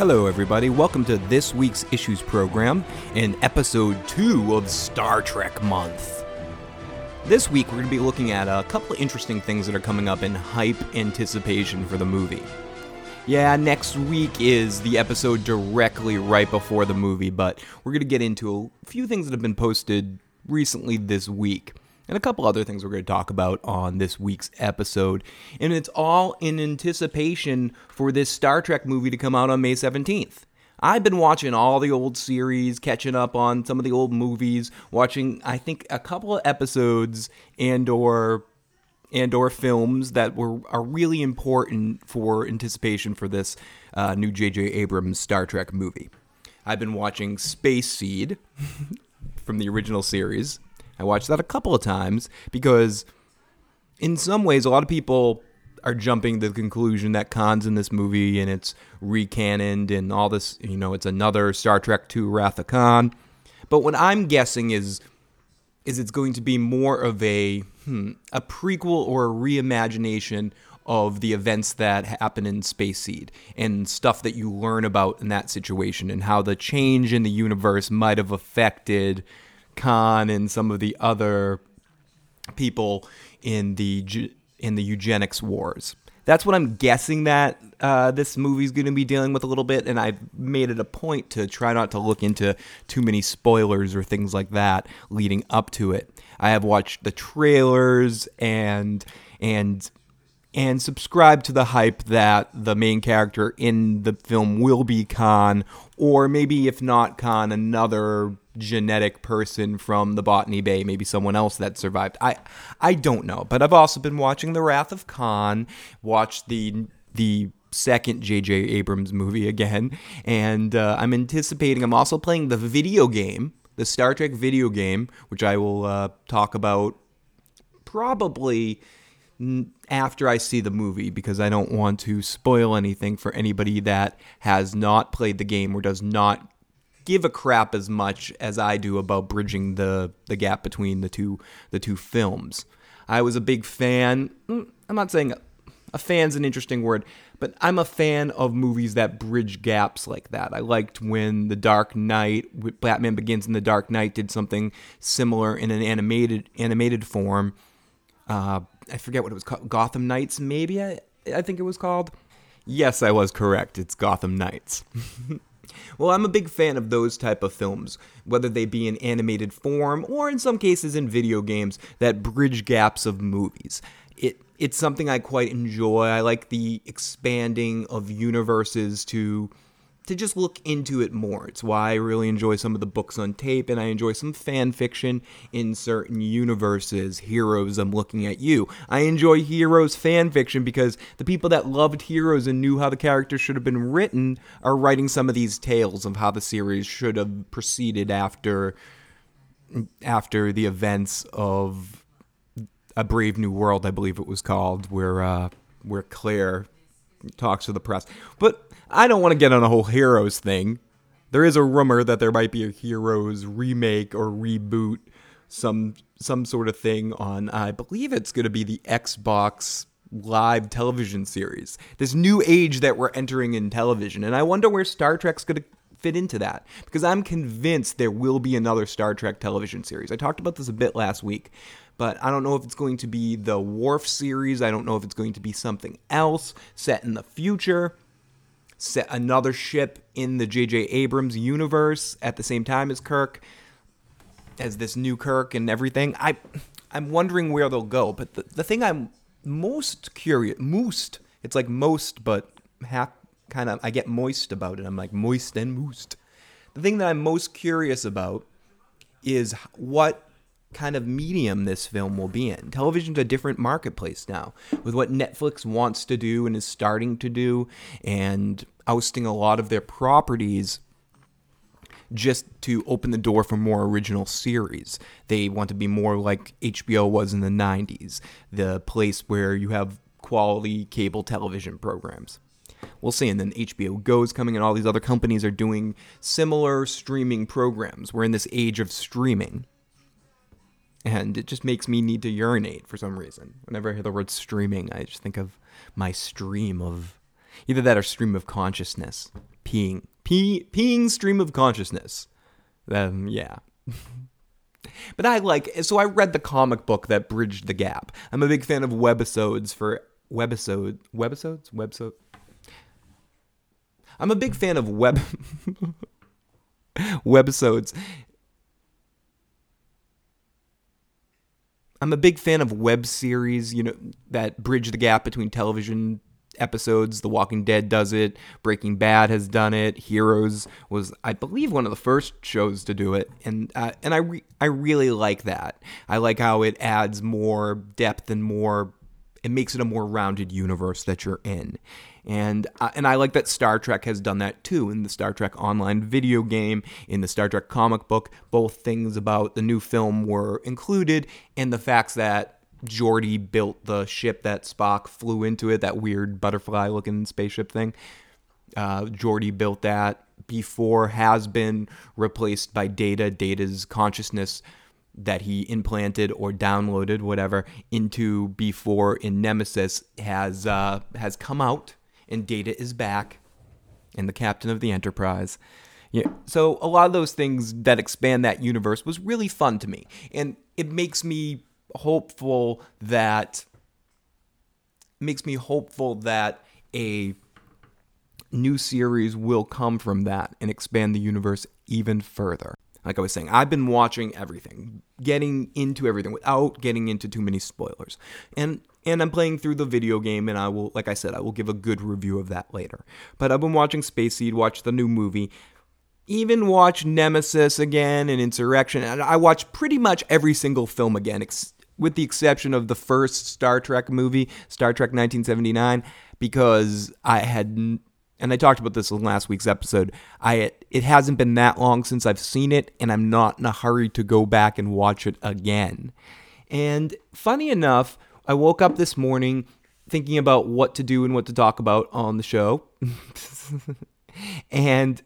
Hello, everybody. Welcome to this week's Issues program in episode two of Star Trek Month. This week, we're going to be looking at a couple of interesting things that are coming up in hype anticipation for the movie. Yeah, next week is the episode directly right before the movie, but we're going to get into a few things that have been posted recently this week and a couple other things we're going to talk about on this week's episode. And it's all in anticipation for this Star Trek movie to come out on May 17th. I've been watching all the old series, catching up on some of the old movies, watching I think a couple of episodes and or and or films that were are really important for anticipation for this uh, new J.J. Abrams Star Trek movie. I've been watching Space Seed from the original series. I watched that a couple of times because, in some ways, a lot of people are jumping to the conclusion that Khan's in this movie and it's recannoned and all this, you know, it's another Star Trek II Wrath of Khan. But what I'm guessing is is it's going to be more of a hmm, a prequel or a reimagination of the events that happen in Space Seed and stuff that you learn about in that situation and how the change in the universe might have affected Khan and some of the other people in the in the eugenics wars. That's what I'm guessing that uh, this movie's going to be dealing with a little bit, and I've made it a point to try not to look into too many spoilers or things like that leading up to it. I have watched the trailers and and and subscribe to the hype that the main character in the film will be Khan, or maybe if not Khan, another genetic person from the Botany Bay, maybe someone else that survived. I I don't know, but I've also been watching The Wrath of Khan, watched the the second J.J. Abrams movie again, and uh, I'm anticipating. I'm also playing the video game, the Star Trek video game, which I will uh, talk about probably after I see the movie because I don't want to spoil anything for anybody that has not played the game or does not give a crap as much as I do about bridging the the gap between the two the two films. I was a big fan. Mm, I'm not saying a fan's an interesting word, but I'm a fan of movies that bridge gaps like that. I liked when The Dark Knight, Batman Begins and The Dark Knight did something similar in an animated animated form. Uh, I forget what it was called. Gotham Knights, maybe I, I think it was called. Yes, I was correct. It's Gotham Knights. Well, I'm a big fan of those type of films, whether they be in animated form or in some cases in video games that bridge gaps of movies. It it's something I quite enjoy. I like the expanding of universes to to just look into it more. It's why I really enjoy some of the books on tape and I enjoy some fan fiction in certain universes. Heroes, I'm looking at you. I enjoy Heroes fan fiction because the people that loved Heroes and knew how the characters should have been written are writing some of these tales of how the series should have proceeded after after the events of A Brave New World, I believe it was called, where uh, where Claire talks to the press. But I don't want to get on a whole Heroes thing. There is a rumor that there might be a Heroes remake or reboot, some some sort of thing on. I believe it's going to be the Xbox live television series. This new age that we're entering in television, and I wonder where Star Trek's going to fit into that because I'm convinced there will be another Star Trek television series. I talked about this a bit last week, but I don't know if it's going to be the Worf series. I don't know if it's going to be something else set in the future set another ship in the J.J. Abrams universe at the same time as Kirk, as this new Kirk and everything. I, I'm wondering where they'll go. But the, the thing I'm most curious, most, it's like most, but half kind of, I get moist about it. I'm like moist and moist. The thing that I'm most curious about is what kind of medium this film will be in. Television's a different marketplace now with what Netflix wants to do and is starting to do and ousting a lot of their properties just to open the door for more original series. They want to be more like HBO was in the 90s, the place where you have quality cable television programs. We'll see. And then HBO Go's coming, and all these other companies are doing similar streaming programs. We're in this age of streaming and it just makes me need to urinate for some reason. Whenever I hear the word streaming, I just think of my stream of either that or stream of consciousness. peeing, pee, peeing stream of consciousness. Um, yeah. but I like so I read the comic book that bridged the gap. I'm a big fan of webisodes for webisode webisodes webisode. I'm a big fan of web webisodes. I'm a big fan of web series, you know, that bridge the gap between television episodes. The Walking Dead does it. Breaking Bad has done it. Heroes was, I believe, one of the first shows to do it, and uh, and I re- I really like that. I like how it adds more depth and more. It makes it a more rounded universe that you're in, and uh, and I like that Star Trek has done that too in the Star Trek online video game, in the Star Trek comic book. Both things about the new film were included, and the facts that Geordi built the ship that Spock flew into it, that weird butterfly looking spaceship thing. Uh, Geordi built that B4 has been replaced by Data. Data's consciousness that he implanted or downloaded, whatever, into B4 in Nemesis has uh, has come out, and Data is back, and the captain of the Enterprise. Yeah, so a lot of those things that expand that universe was really fun to me, and it makes me hopeful that makes me hopeful that a new series will come from that and expand the universe even further. Like I was saying, I've been watching everything, getting into everything without getting into too many spoilers. And and I'm playing through the video game and I will like I said, I will give a good review of that later. But I've been watching Space Seed, watch the new movie, even watch Nemesis again and Insurrection. And I watch pretty much every single film again, ex- with the exception of the first Star Trek movie, Star Trek 1979, because I had, and I talked about this in last week's episode. I it hasn't been that long since I've seen it, and I'm not in a hurry to go back and watch it again. And funny enough, I woke up this morning thinking about what to do and what to talk about on the show. and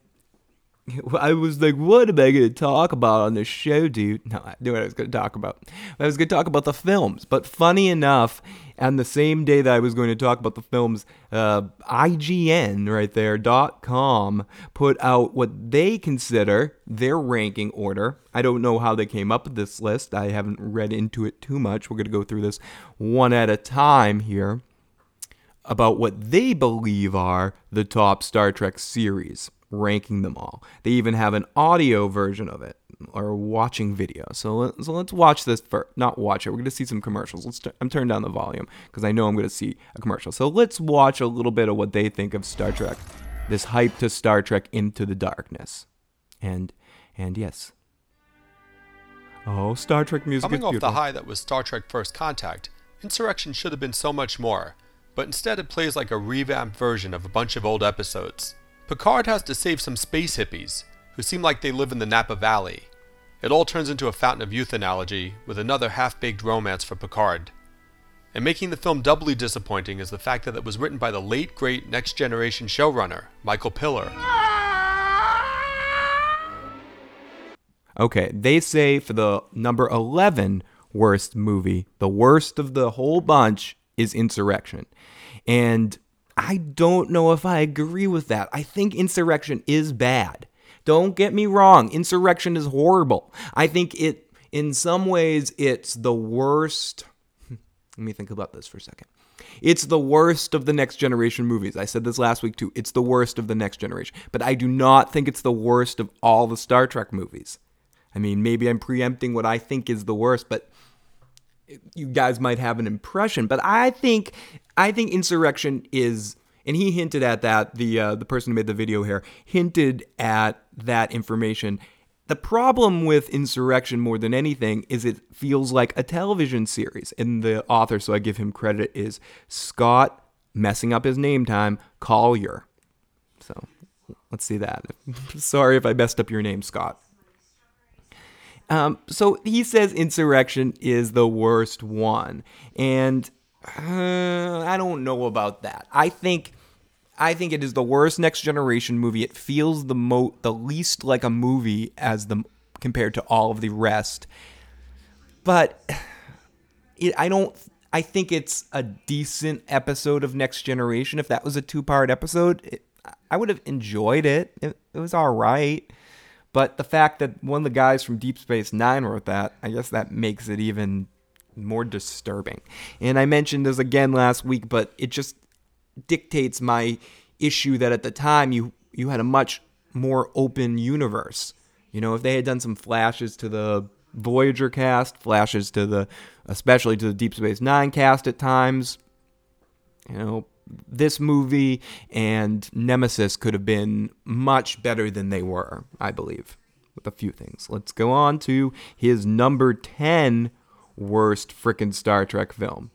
I was like, what am I going to talk about on this show, dude? No, I knew what I was going to talk about. I was going to talk about the films. But funny enough, on the same day that I was going to talk about the films, uh, IGN, right there, dot com, put out what they consider their ranking order. I don't know how they came up with this list. I haven't read into it too much. We're going to go through this one at a time here about what they believe are the top Star Trek series ranking them all. They even have an audio version of it or watching video. So, let, so let's watch this first. Not watch it. We're going to see some commercials. Let's. T- I'm turning down the volume because I know I'm going to see a commercial. So let's watch a little bit of what they think of Star Trek. This hype to Star Trek into the darkness, and and yes. Oh, Star Trek music. Coming off the high that was Star Trek First Contact, Insurrection should have been so much more, but instead it plays like a revamped version of a bunch of old episodes. Picard has to save some space hippies, who seem like they live in the Napa Valley. It all turns into a Fountain of Youth analogy, with another half baked romance for Picard. And making the film doubly disappointing is the fact that it was written by the late great Next Generation showrunner, Michael Piller. Okay, they say for the number 11 worst movie, the worst of the whole bunch is Insurrection. And I don't know if I agree with that. I think insurrection is bad. Don't get me wrong, insurrection is horrible. I think it, in some ways, it's the worst. Let me think about this for a second. It's the worst of the next generation movies. I said this last week too. It's the worst of the next generation. But I do not think it's the worst of all the Star Trek movies. I mean, maybe I'm preempting what I think is the worst, but you guys might have an impression. But I think I think insurrection is, and he hinted at that. The uh, the person who made the video here hinted at that information. The problem with insurrection more than anything is it feels like a television series. And the author, so I give him credit, is Scott messing up his name time Collier. So let's see that. Sorry if I messed up your name, Scott. Um, so he says insurrection is the worst one, and uh, I don't know about that. I think I think it is the worst next generation movie. It feels the mo the least like a movie as the compared to all of the rest. But it, I don't I think it's a decent episode of Next Generation. If that was a two-part episode, it, I would have enjoyed it. It, it was all right. But the fact that one of the guys from Deep Space Nine wrote that, I guess that makes it even more disturbing. And I mentioned this again last week, but it just dictates my issue that at the time you you had a much more open universe. You know, if they had done some flashes to the Voyager cast, flashes to the especially to the Deep Space 9 cast at times, you know, this movie and Nemesis could have been much better than they were, I believe, with a few things. Let's go on to his number 10 worst freaking Star Trek film.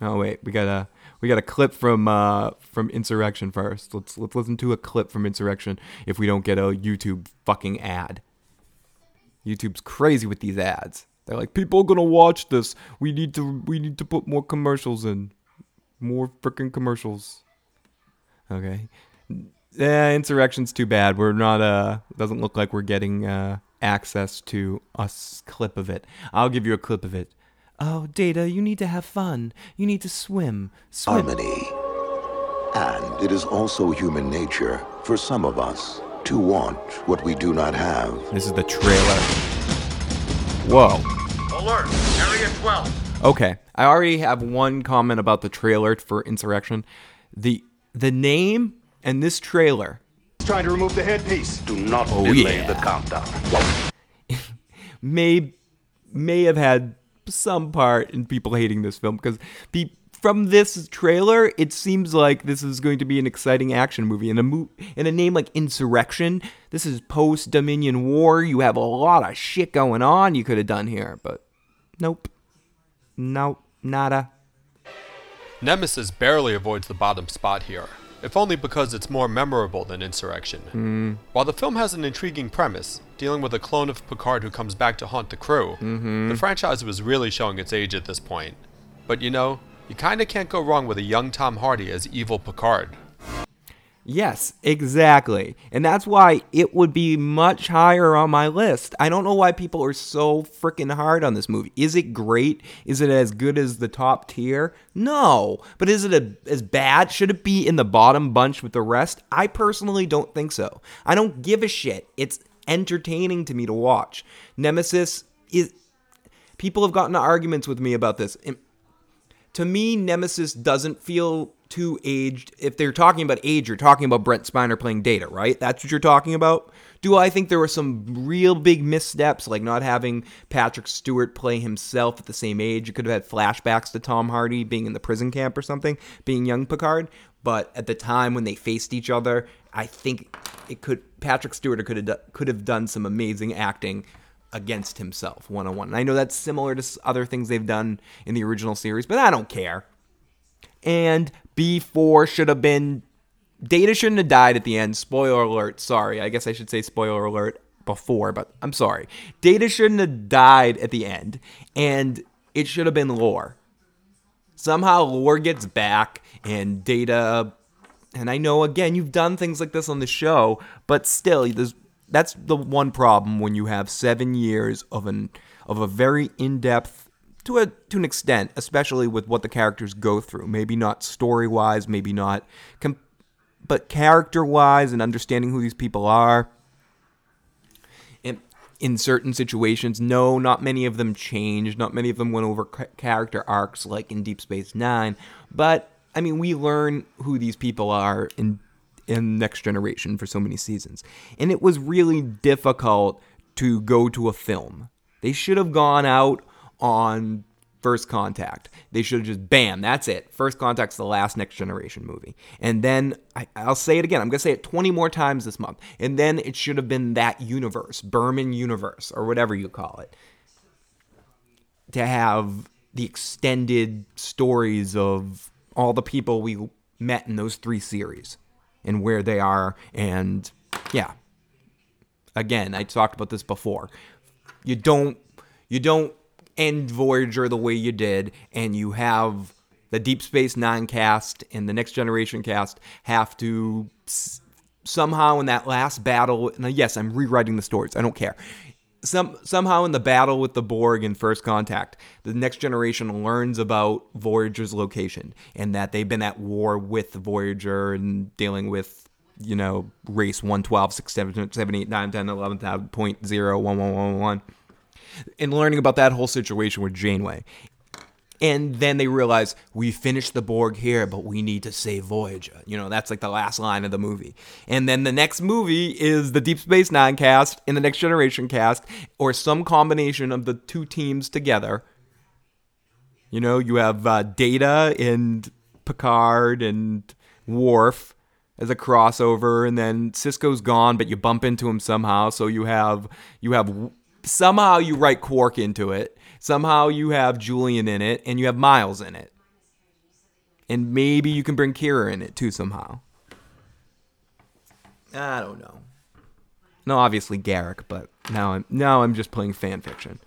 Oh wait, we got a we got a clip from uh, from Insurrection first. Let's let's listen to a clip from Insurrection if we don't get a YouTube fucking ad. YouTube's crazy with these ads. They're like, people are gonna watch this. We need to we need to put more commercials in, more freaking commercials. Okay, yeah, Insurrection's too bad. We're not uh doesn't look like we're getting uh access to a clip of it. I'll give you a clip of it. Oh, Data, you need to have fun. You need to swim. Swim. harmony. And it is also human nature for some of us to want what we do not have. This is the trailer. Whoa. Alert! Area 12. Okay, I already have one comment about the trailer for Insurrection. The the name and this trailer Trying to remove the headpiece. Do not Oh, delay yeah. the countdown. may may have had some part in people hating this film because be, from this trailer it seems like this is going to be an exciting action movie and a mo- and a name like Insurrection this is post Dominion War you have a lot of shit going on you could have done here but nope nope nada Nemesis barely avoids the bottom spot here, if only because it's more memorable than Insurrection. Mm-hmm. While the film has an intriguing premise, dealing with a clone of Picard who comes back to haunt the crew, mm-hmm. the franchise was really showing its age at this point. But you know, you kinda can't go wrong with a young Tom Hardy as evil Picard. Yes, exactly. And that's why it would be much higher on my list. I don't know why people are so freaking hard on this movie. Is it great? Is it as good as the top tier? No. But is it a, as bad? Should it be in the bottom bunch with the rest? I personally don't think so. I don't give a shit. It's entertaining to me to watch. Nemesis is. People have gotten arguments with me about this. To me, Nemesis doesn't feel too aged. If they're talking about age, you're talking about Brent Spiner playing Data, right? That's what you're talking about. Do I think there were some real big missteps, like not having Patrick Stewart play himself at the same age? You could have had flashbacks to Tom Hardy being in the prison camp or something, being young Picard. But at the time when they faced each other, I think it could Patrick Stewart could have could have done some amazing acting against himself one on one. And I know that's similar to other things they've done in the original series, but I don't care. And B4 should have been. Data shouldn't have died at the end. Spoiler alert. Sorry. I guess I should say spoiler alert before, but I'm sorry. Data shouldn't have died at the end. And it should have been Lore. Somehow Lore gets back and Data. And I know, again, you've done things like this on the show, but still, there's that's the one problem when you have seven years of an of a very in-depth to a to an extent, especially with what the characters go through. Maybe not story wise, maybe not, com- but character wise and understanding who these people are. In, in certain situations, no, not many of them changed. Not many of them went over character arcs like in Deep Space Nine. But I mean, we learn who these people are in in Next Generation for so many seasons, and it was really difficult to go to a film. They should have gone out on First Contact. They should have just bam, that's it. First Contact's the last Next Generation movie, and then I, I'll say it again. I'm gonna say it 20 more times this month, and then it should have been that universe, Berman universe, or whatever you call it, to have the extended stories of all the people we met in those three series and where they are and yeah. Again i talked about this before. You don't you don't end voyager the way you did and you have the deep space nine cast and the next generation cast have to s- somehow in that last battle yes i'm rewriting the stories i don't care some somehow in the battle with the Borg in First Contact, the next generation learns about Voyager's location and that they've been at war with Voyager and dealing with you know race 112 6 7 7 8 9 10 11 point 0 1 1 1 1 and learning about that whole situation with Janeway. And then they realize we finished the Borg here, but we need to save Voyager. You know, that's like the last line of the movie. And then the next movie is the Deep Space Nine cast and the Next Generation cast, or some combination of the two teams together. You know, you have uh, Data and Picard and Worf as a crossover, and then Sisko's gone, but you bump into him somehow. So you have you have somehow you write Quark into it Somehow you have Julian in it and you have Miles in it. And maybe you can bring Kira in it too somehow. I don't know. No, obviously Garak, but now I'm now I'm just playing fan fiction.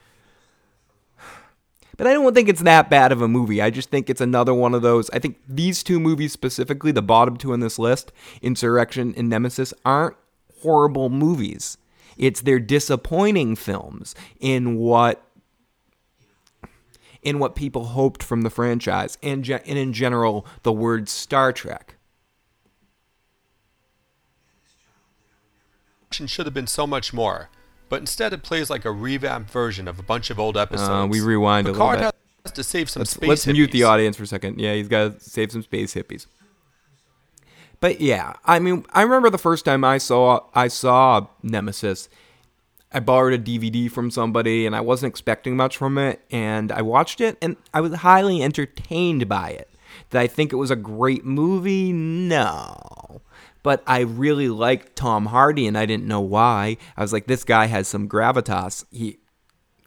But I don't think it's that bad of a movie. I just think it's another one of those. I think these two movies specifically, the bottom two on this list, Insurrection and Nemesis, aren't horrible movies. It's their disappointing films in what in what people hoped from the franchise and, ge- and in general the word Star Trek. Should have been so much more, but instead it plays like a revamped version of a bunch of old episodes. Uh, we rewind Picard a little bit. has to save some Let's, space. let's mute the audience for a second. Yeah, he's got to save some space hippies. But yeah, I mean, I remember the first time I saw I saw Nemesis. I borrowed a DVD from somebody and I wasn't expecting much from it and I watched it and I was highly entertained by it. Did I think it was a great movie? No. But I really liked Tom Hardy and I didn't know why. I was like this guy has some gravitas. He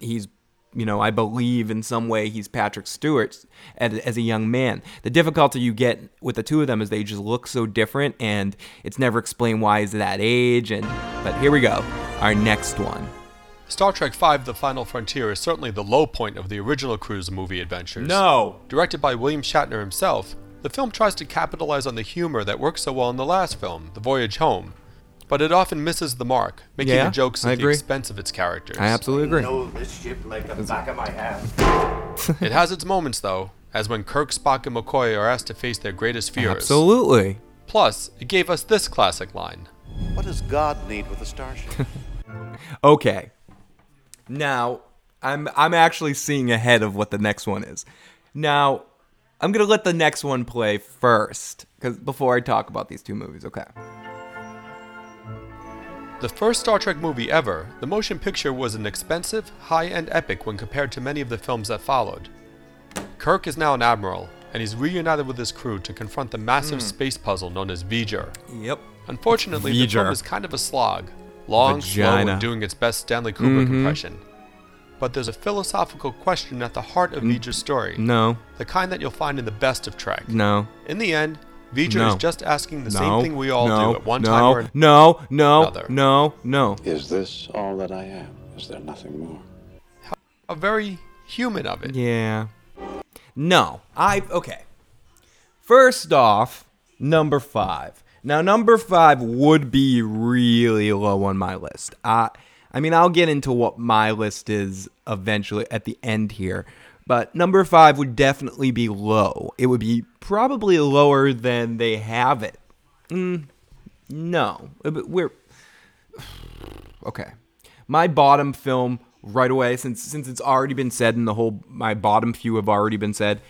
he's you know, I believe in some way he's Patrick Stewart as, as a young man. The difficulty you get with the two of them is they just look so different, and it's never explained why he's that age. And but here we go, our next one. Star Trek V: The Final Frontier is certainly the low point of the original crew's movie adventures. No, Directed by William Shatner himself, the film tries to capitalize on the humor that worked so well in the last film, The Voyage Home, but it often misses the mark, making Yeah, the jokes I at the agree. expense of its characters. I absolutely agree. know this ship like the back of my hand. it has its moments, though, as when Kirk, Spock, and McCoy are asked to face their greatest fears. Absolutely. Plus, it gave us this classic line. What does God need with a starship? Okay. Now, I'm I'm actually seeing ahead of what the next one is. Now, I'm gonna let the next one play first, because before I talk about these two movies, okay? The first Star Trek movie ever, the motion picture was an expensive, high end epic when compared to many of the films that followed. Kirk is now an admiral, and he's reunited with his crew to confront the massive hmm. space puzzle known as V'ger. Yep. Unfortunately, the film V'ger. is kind of a slog, long, slow, and doing its best Stanley Kubrick mm-hmm. impression. But there's a philosophical question at the heart of V'ger's story, No. the kind that you'll find in the best of Trek. No. In the end, V'ger No. is just asking the no. same thing we all no, do at one no, time or No. No. another. No. No. Is this all that I am? Is there nothing more? a very human of it. Yeah. No. I okay. First off, number five. Now, number five would be really low on my list. I, I mean, I'll get into what my list is eventually at the end here. But number five would definitely be low. It would be probably lower than they have it. Mm, no. Uh, We're okay. My bottom film right away, since since it's already been said, and the whole my bottom few have already been said.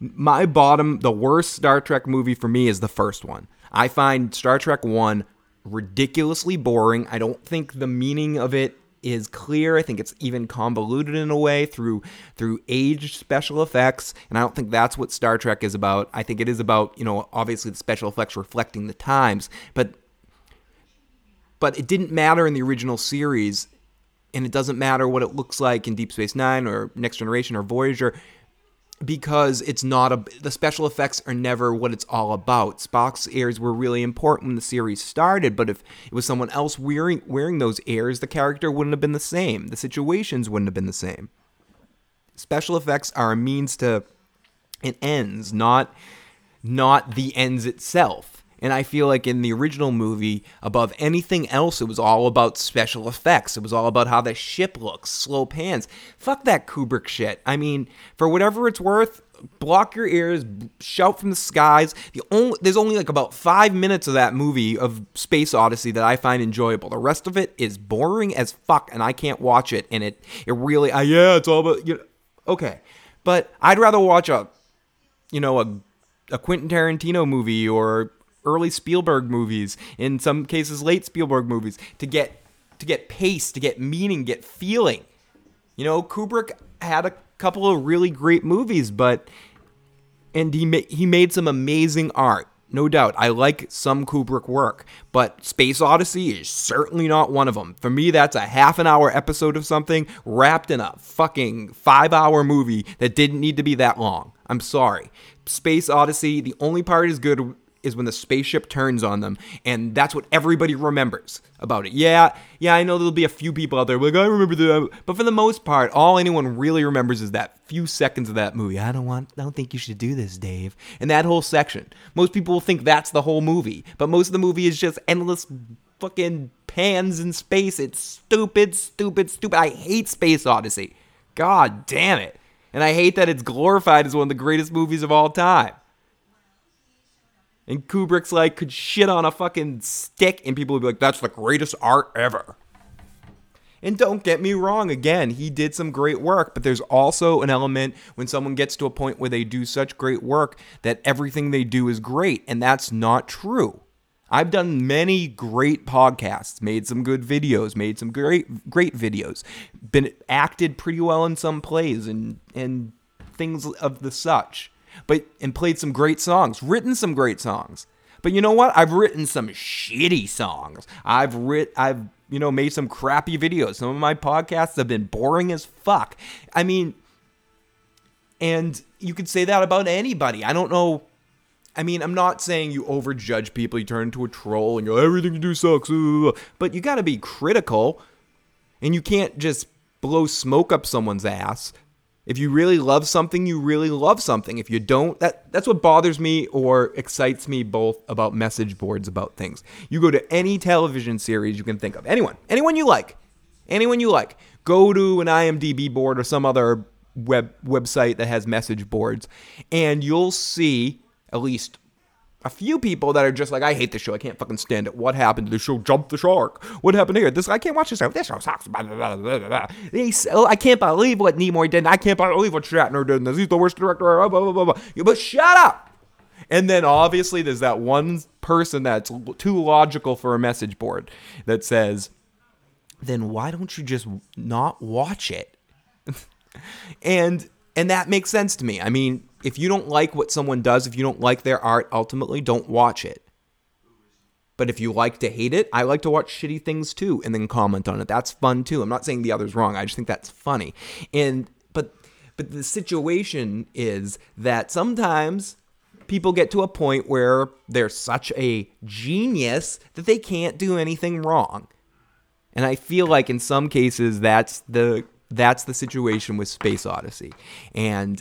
My bottom, the worst Star Trek movie for me is the first one. I find Star Trek One ridiculously boring. I don't think the meaning of it is clear. I think it's even convoluted in a way through through aged special effects, and I don't think that's what Star Trek is about. I think it is about you know obviously the special effects reflecting the times, but but it didn't matter in the original series and it doesn't matter what it looks like in Deep Space Nine or Next Generation or Voyager because it's not a the special effects are never what it's all about. Spock's ears were really important when the series started, but if it was someone else wearing wearing those ears, the character wouldn't have been the same. The situations wouldn't have been the same. Special effects are a means to an ends, not not the ends itself. And I feel like in the original movie, above anything else, it was all about special effects. It was all about how the ship looks, slow pans. Fuck that Kubrick shit. I mean, for whatever it's worth, block your ears, shout from the skies. The only there's only like about five minutes of that movie of Space Odyssey that I find enjoyable. The rest of it is boring as fuck, and I can't watch it. And it it really, uh, yeah, it's all about you know, okay, but I'd rather watch a, you know, a a Quentin Tarantino movie or early Spielberg movies, in some cases late Spielberg movies, to get to get pace, to get meaning, get feeling. You know, Kubrick had a couple of really great movies, but and he ma- he made some amazing art. No doubt. I like some Kubrick work, but Space Odyssey is certainly not one of them. For me, that's a half an hour episode of something wrapped in a fucking five hour movie that didn't need to be that long. I'm sorry. Space Odyssey, the only part is good is when the spaceship turns on them, and that's what everybody remembers about it. Yeah, yeah, I know there'll be a few people out there like I remember that, but for the most part, all anyone really remembers is that few seconds of that movie. I don't want, I don't think you should do this, Dave, and that whole section. Most people will think that's the whole movie, but most of the movie is just endless fucking pans in space. It's stupid, stupid, stupid. I hate Space Odyssey. God damn it. And I hate that it's glorified as one of the greatest movies of all time. And Kubrick's like could shit on a fucking stick and people would be like, that's the greatest art ever. And don't get me wrong, again, he did some great work, but there's also an element when someone gets to a point where they do such great work that everything they do is great, and that's not true. I've done many great podcasts, made some good videos, made some great great videos, been acted pretty well in some plays and and things of the such but and played some great songs, written some great songs. But you know what? I've written some shitty songs. I've writ I've you know made some crappy videos. Some of my podcasts have been boring as fuck. I mean, and you could say that about anybody. I don't know. I mean, I'm not saying you overjudge people, you turn into a troll and go, everything you do sucks. But you got to be critical. And you can't just blow smoke up someone's ass if you really love something, you really love something. If you don't, that that's what bothers me or excites me both about message boards about things. You go to any television series you can think of. Anyone, anyone you like. Anyone you like. Go to an IMDb board or some other web website that has message boards and you'll see at least a few people that are just like, I hate this show. I can't fucking stand it. What happened to the show? Jump the shark. What happened here? This I can't watch this show. This show sucks. Blah, blah, blah, they, oh, I can't believe what Nimoy did. I can't believe what Shatner did. This. He's the worst director. Blah, blah, blah, But shut up. And then obviously there's that one person that's too logical for a message board that says, then why don't you just not watch it? and and that makes sense to me. I mean, if you don't like what someone does, if you don't like their art, ultimately don't watch it. But if you like to hate it, I like to watch shitty things too and then comment on it. That's fun too. I'm not saying the other's wrong. I just think that's funny. And but but the situation is that sometimes people get to a point where they're such a genius that they can't do anything wrong. And I feel like in some cases that's the that's the situation with Space Odyssey. And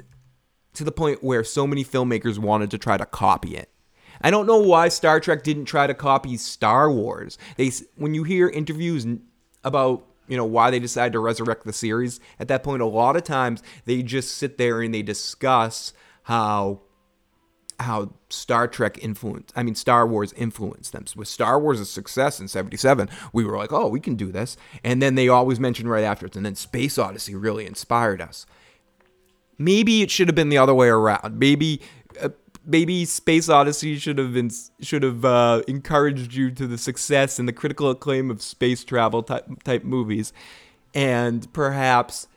to the point where so many filmmakers wanted to try to copy it. I don't know why Star Trek didn't try to copy Star Wars. They when you hear interviews about you know why they decided to resurrect the series at that point a lot of times they just sit there and they discuss how how Star Trek influenced, I mean, Star Wars influenced them. With Star Wars' success in 77, we were like, oh, we can do this. And then they always mention right afterwards, and then Space Odyssey really inspired us. Maybe it should have been the other way around. Maybe uh, maybe Space Odyssey should have been should have uh, encouraged you to the success and the critical acclaim of space travel type type movies, and perhaps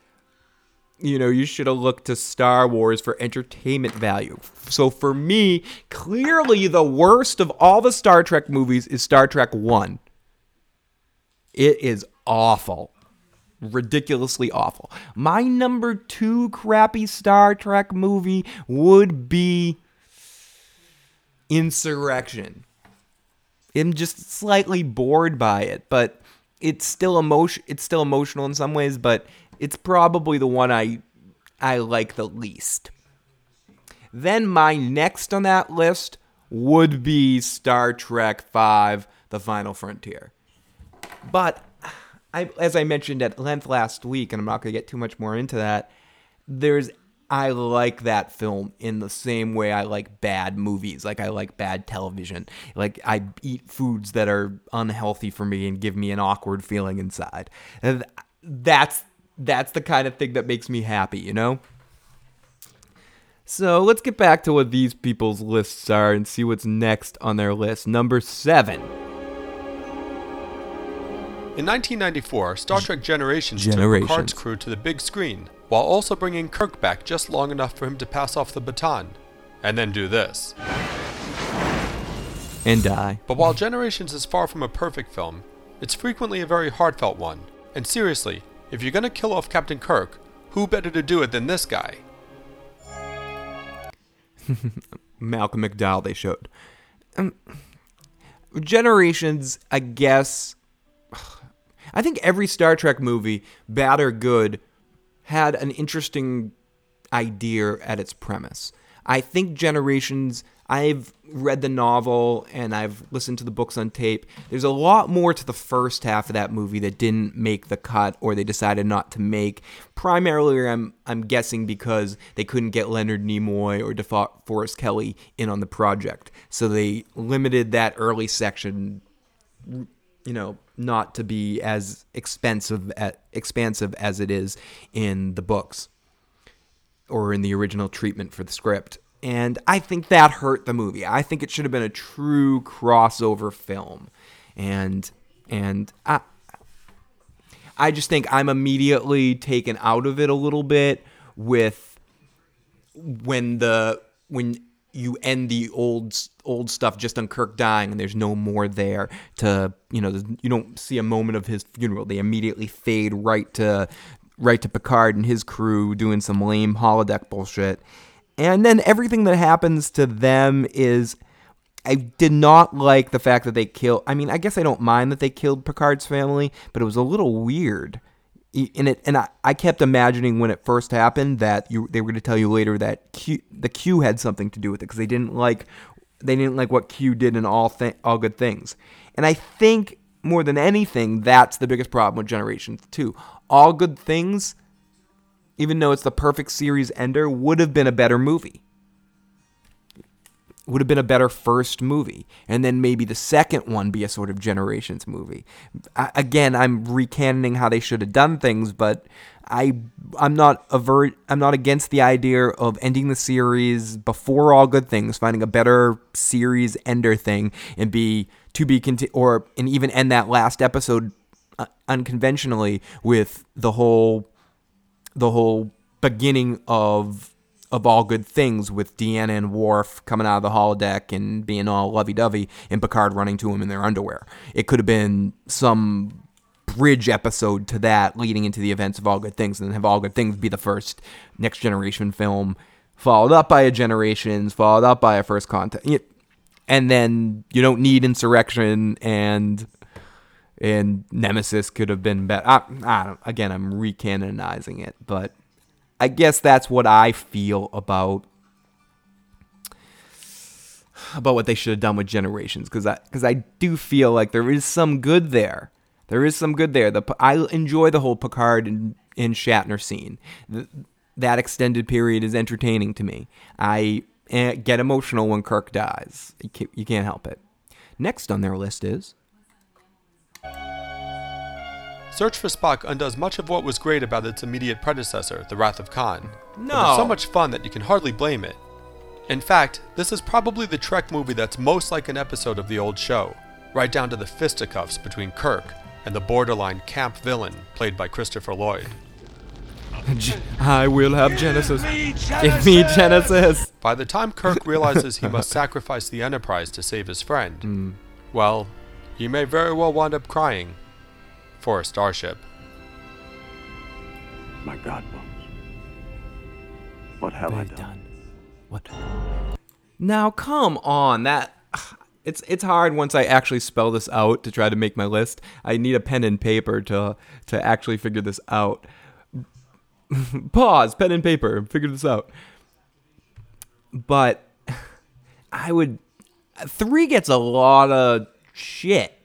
you know you should have looked to Star Wars for entertainment value. So for me, clearly the worst of all the Star Trek movies is Star Trek One. It is awful ridiculously awful. My number two crappy Star Trek movie would be Insurrection. I'm just slightly bored by it, but it's still emotion. It's still emotional in some ways, but it's probably the one I I like the least. Then my next on that list would be Star Trek V The Final Frontier. But I, as I mentioned at length last week, and I'm not going to get too much more into that, there's I like that film in the same way I like bad movies, like I like bad television. Like I eat foods that are unhealthy for me and give me an awkward feeling inside. And that's that's the kind of thing that makes me happy, you know? So let's get back to what these people's lists are and see what's next on their list. Number seven. In 1994, Star Trek Generations, Generations. took Picard's crew to the big screen, while also bringing Kirk back just long enough for him to pass off the baton, and then do this. And die. But while Generations is far from a perfect film, it's frequently a very heartfelt one. And seriously, if you're gonna kill off Captain Kirk, who better to do it than this guy? Malcolm McDowell they showed. Um, Generations, I guess. I think every Star Trek movie, bad or good, had an interesting idea at its premise. I think Generations, I've read the novel and I've listened to the books on tape. There's a lot more to the first half of that movie that didn't make the cut or they decided not to make. Primarily, I'm I'm guessing because they couldn't get Leonard Nimoy or DeForest Kelley in on the project, so they limited that early section you know, not to be as expensive expansive as it is in the books or in the original treatment for the script. And I think that hurt the movie. I think it should have been a true crossover film. And and I I just think I'm immediately taken out of it a little bit with when the when you end the old old stuff just on Kirk dying and there's no more there to you know you don't see a moment of his funeral they immediately fade right to right to Picard and his crew doing some lame holodeck bullshit and then everything that happens to them is I did not like the fact that they killed. I mean I guess I don't mind that they killed Picard's family but it was a little weird and it and I, I kept imagining when it first happened that you they were going to tell you later that Q, the Q had something to do with it because they didn't like they didn't like what Q did in all th- all good things. And I think more than anything that's the biggest problem with Generation 2. All good things even though it's the perfect series ender would have been a better movie would have been a better first movie and then maybe the second one be a sort of generations movie. I, again i'm recanting how they should have done things but i i'm not avert i'm not against the idea of ending the series before all good things finding a better series ender thing and be to be conti- or and even end that last episode uh, unconventionally with the whole the whole beginning of of all good things with Deanna and Worf coming out of the holodeck and being all lovey dovey and Picard running to him in their underwear. It could have been some bridge episode to that leading into the events of all good things and have all good things be the first next generation film followed up by a generations followed up by a first contact and then you don't need insurrection and and nemesis could have been better I, I again i'm recanonizing it but I guess that's what I feel about about what they should have done with Generations because I because I do feel like there is some good there. There is some good there. The I enjoy the whole Picard and, and Shatner scene. The, that extended period is entertaining to me. I eh, get emotional when Kirk dies. You can't help it. Next on their list is Search for Spock undoes much of what was great about its immediate predecessor, The Wrath of Khan. No. But it's so much fun that you can hardly blame it. In fact, this is probably the Trek movie that's most like an episode of the old show, right down to the fisticuffs between Kirk and the borderline camp villain played by Christopher Lloyd. I will have Genesis. Give me Genesis. By the time Kirk realizes he must sacrifice the Enterprise to save his friend, hmm. well, he may very well wind up crying for a starship. My God, Bones. What have I done? What? Now come on, that it's it's hard once I actually spell this out to try to make my list. I need a pen and paper to to actually figure this out. Pause, pen and paper, figure this out. But I would Three gets a lot of shit.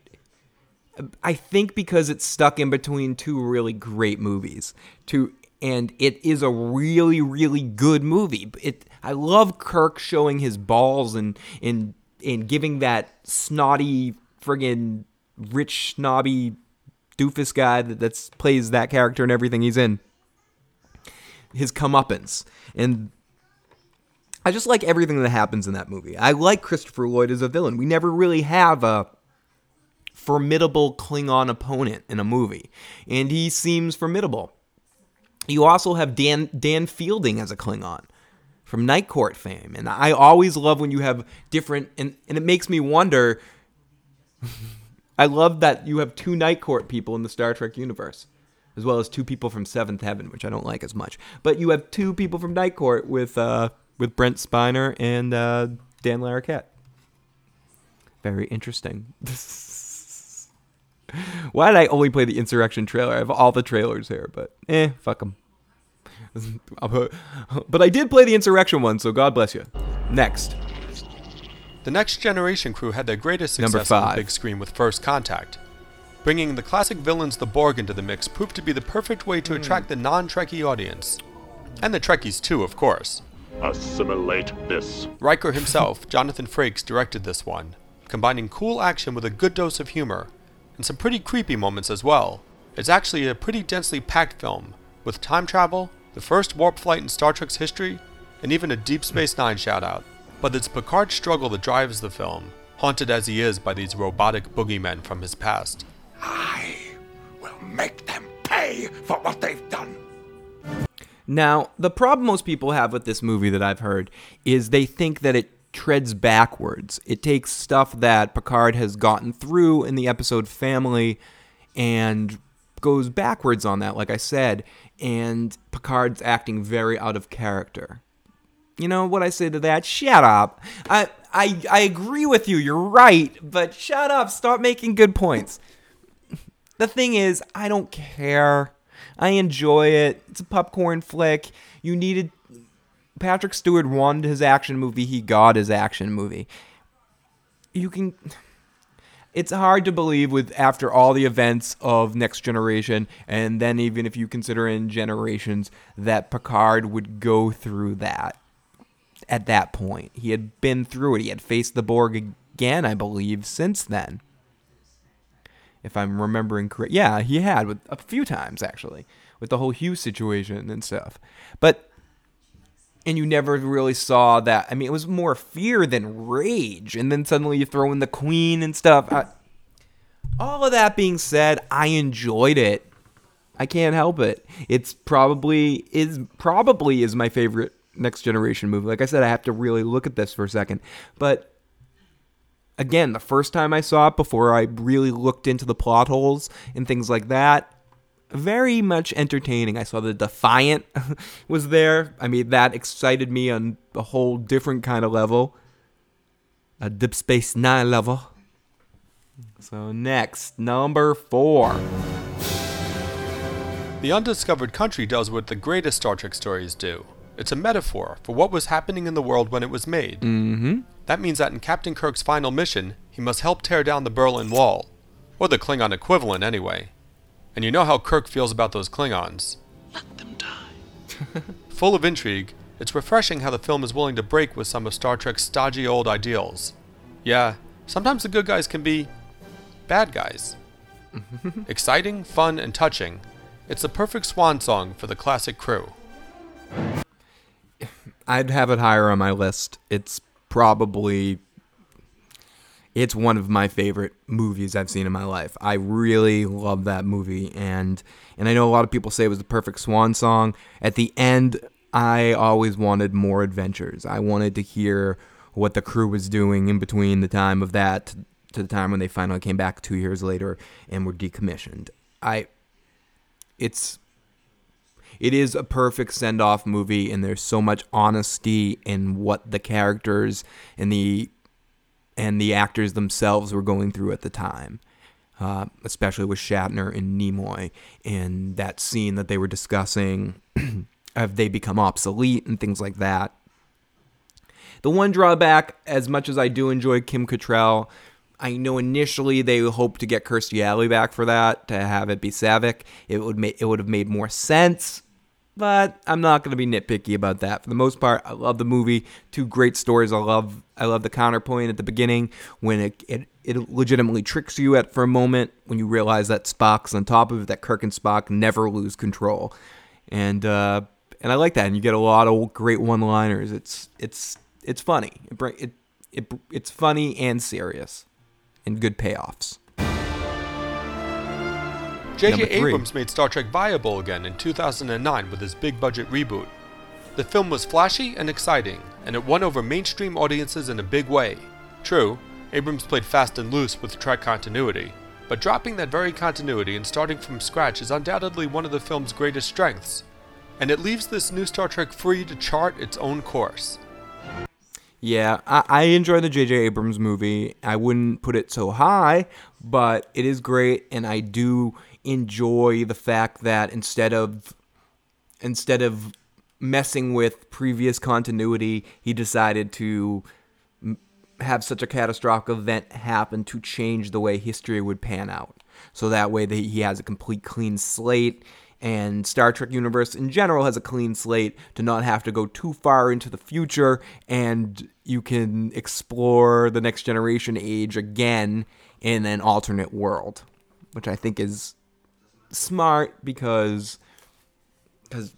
I think because it's stuck in between two really great movies. Two and it is a really really good movie. It I love Kirk showing his balls and and and giving that snotty friggin' rich snobby doofus guy that that's, plays that character and everything he's in his comeuppance and I just like everything that happens in that movie. I like Christopher Lloyd as a villain. We never really have a formidable Klingon opponent in a movie, and he seems formidable. You also have Dan Dan Fielding as a Klingon from Night Court fame, and I always love when you have different and and it makes me wonder. I love that you have two Night Court people in the Star Trek universe, as well as two people from Seventh Heaven, which I don't like as much. But you have two people from Night Court with uh, with Brent Spiner and uh, Dan Larroquette. Very interesting. Why did I only play the Insurrection trailer? I have all the trailers here, but eh, fuck them. but I did play the Insurrection one, so God bless you. Next. The Next Generation crew had their greatest success on the big screen with First Contact. Bringing the classic villains the Borg into the mix proved to be the perfect way to attract the non-Trekkie audience. And the Trekkies too, of course. Assimilate this. Riker himself, Jonathan Frakes, directed this one, combining cool action with a good dose of humor, and some pretty creepy moments as well. It's actually a pretty densely packed film, with time travel, the first warp flight in Star Trek's history, and even a Deep Space Nine shout out. But it's Picard's struggle that drives the film, haunted as he is by these robotic boogeymen from his past. I will make them pay for what they've done. Now, the problem most people have with this movie that I've heard is they think that it treads backwards. It takes stuff that Picard has gotten through in the episode Family and goes backwards on that, like I said, and Picard's acting very out of character. You know what I say to that? Shut up. I I I agree with you. You're right, but shut up. Stop making good points. The thing is, I don't care. I enjoy it. It's a popcorn flick. You needed Patrick Stewart wanted his action movie. He got his action movie. You can it's hard to believe with after all the events of Next Generation and then even if you consider in Generations that Picard would go through that at that point. He had been through it. He had faced the Borg again, I believe, since then. If I'm remembering correct. Yeah, he had with a few times actually with the whole Hugh's situation and stuff. But and you never really saw that. I mean, it was more fear than rage. And then suddenly you throw in the queen and stuff. I, all of that being said, I enjoyed it. I can't help it. It's probably is probably is my favorite next generation movie. Like I said, I have to really look at this for a second. But again, the first time I saw it before I really looked into the plot holes and things like that, very much entertaining. I saw the Defiant was there. I mean, that excited me on a whole different kind of level. A Deep Space Nine level. So next, number four. The Undiscovered Country does what the greatest Star Trek stories do. It's a metaphor for what was happening in the world when it was made. Mm-hmm. That means that in Captain Kirk's final mission, he must help tear down the Berlin Wall. Or the Klingon equivalent, anyway. And you know how Kirk feels about those Klingons. Let them die. Full of intrigue, it's refreshing how the film is willing to break with some of Star Trek's stodgy old ideals. Yeah, sometimes the good guys can be bad guys. Exciting, fun, and touching. It's the perfect swan song for the classic crew. I'd have it higher on my list. It's probably it's one of my favorite movies I've seen in my life. I really love that movie and and I know a lot of people say it was the perfect swan song. At the end, I always wanted more adventures. I wanted to hear what the crew was doing in between the time of that to the time when they finally came back 2 years later and were decommissioned. I it's it is a perfect send off movie, and there's so much honesty in what the characters and the and the actors themselves were going through at the time. Uh, especially with Shatner and Nimoy, and that scene that they were discussing, have they become obsolete and things like that. The one drawback, as much as I do enjoy Kim Cattrall, I know initially they hoped to get Kirstie Alley back for that to have it be Saavik. It would make it would have made more sense, but I'm not going to be nitpicky about that. For the most part, I love the movie. Two great stories. I love I love the counterpoint at the beginning when it it, it legitimately tricks you at for a moment when you realize that Spock's on top of it. That Kirk and Spock never lose control, and uh, and I like that. And you get a lot of great one-liners. It's it's it's funny. It, it, it it's funny and serious and good payoffs. J.J. Abrams made Star Trek viable again in 2009 with his big budget reboot. The film was flashy and exciting, and it won over mainstream audiences in a big way. True, Abrams played fast and loose with Trek continuity, but dropping that very continuity and starting from scratch is undoubtedly one of the film's greatest strengths, and it leaves this new Star Trek free to chart its own course. Yeah, I, I enjoy the J.J. Abrams movie. I wouldn't put it so high, but it is great, and I do enjoy the fact that instead of instead of messing with previous continuity, he decided to have such a catastrophic event happen to change the way history would pan out. So that way that he has a complete clean slate and Star Trek universe in general has a clean slate to not have to go too far into the future and you can explore the next generation age again in an alternate world, which I think is smart because because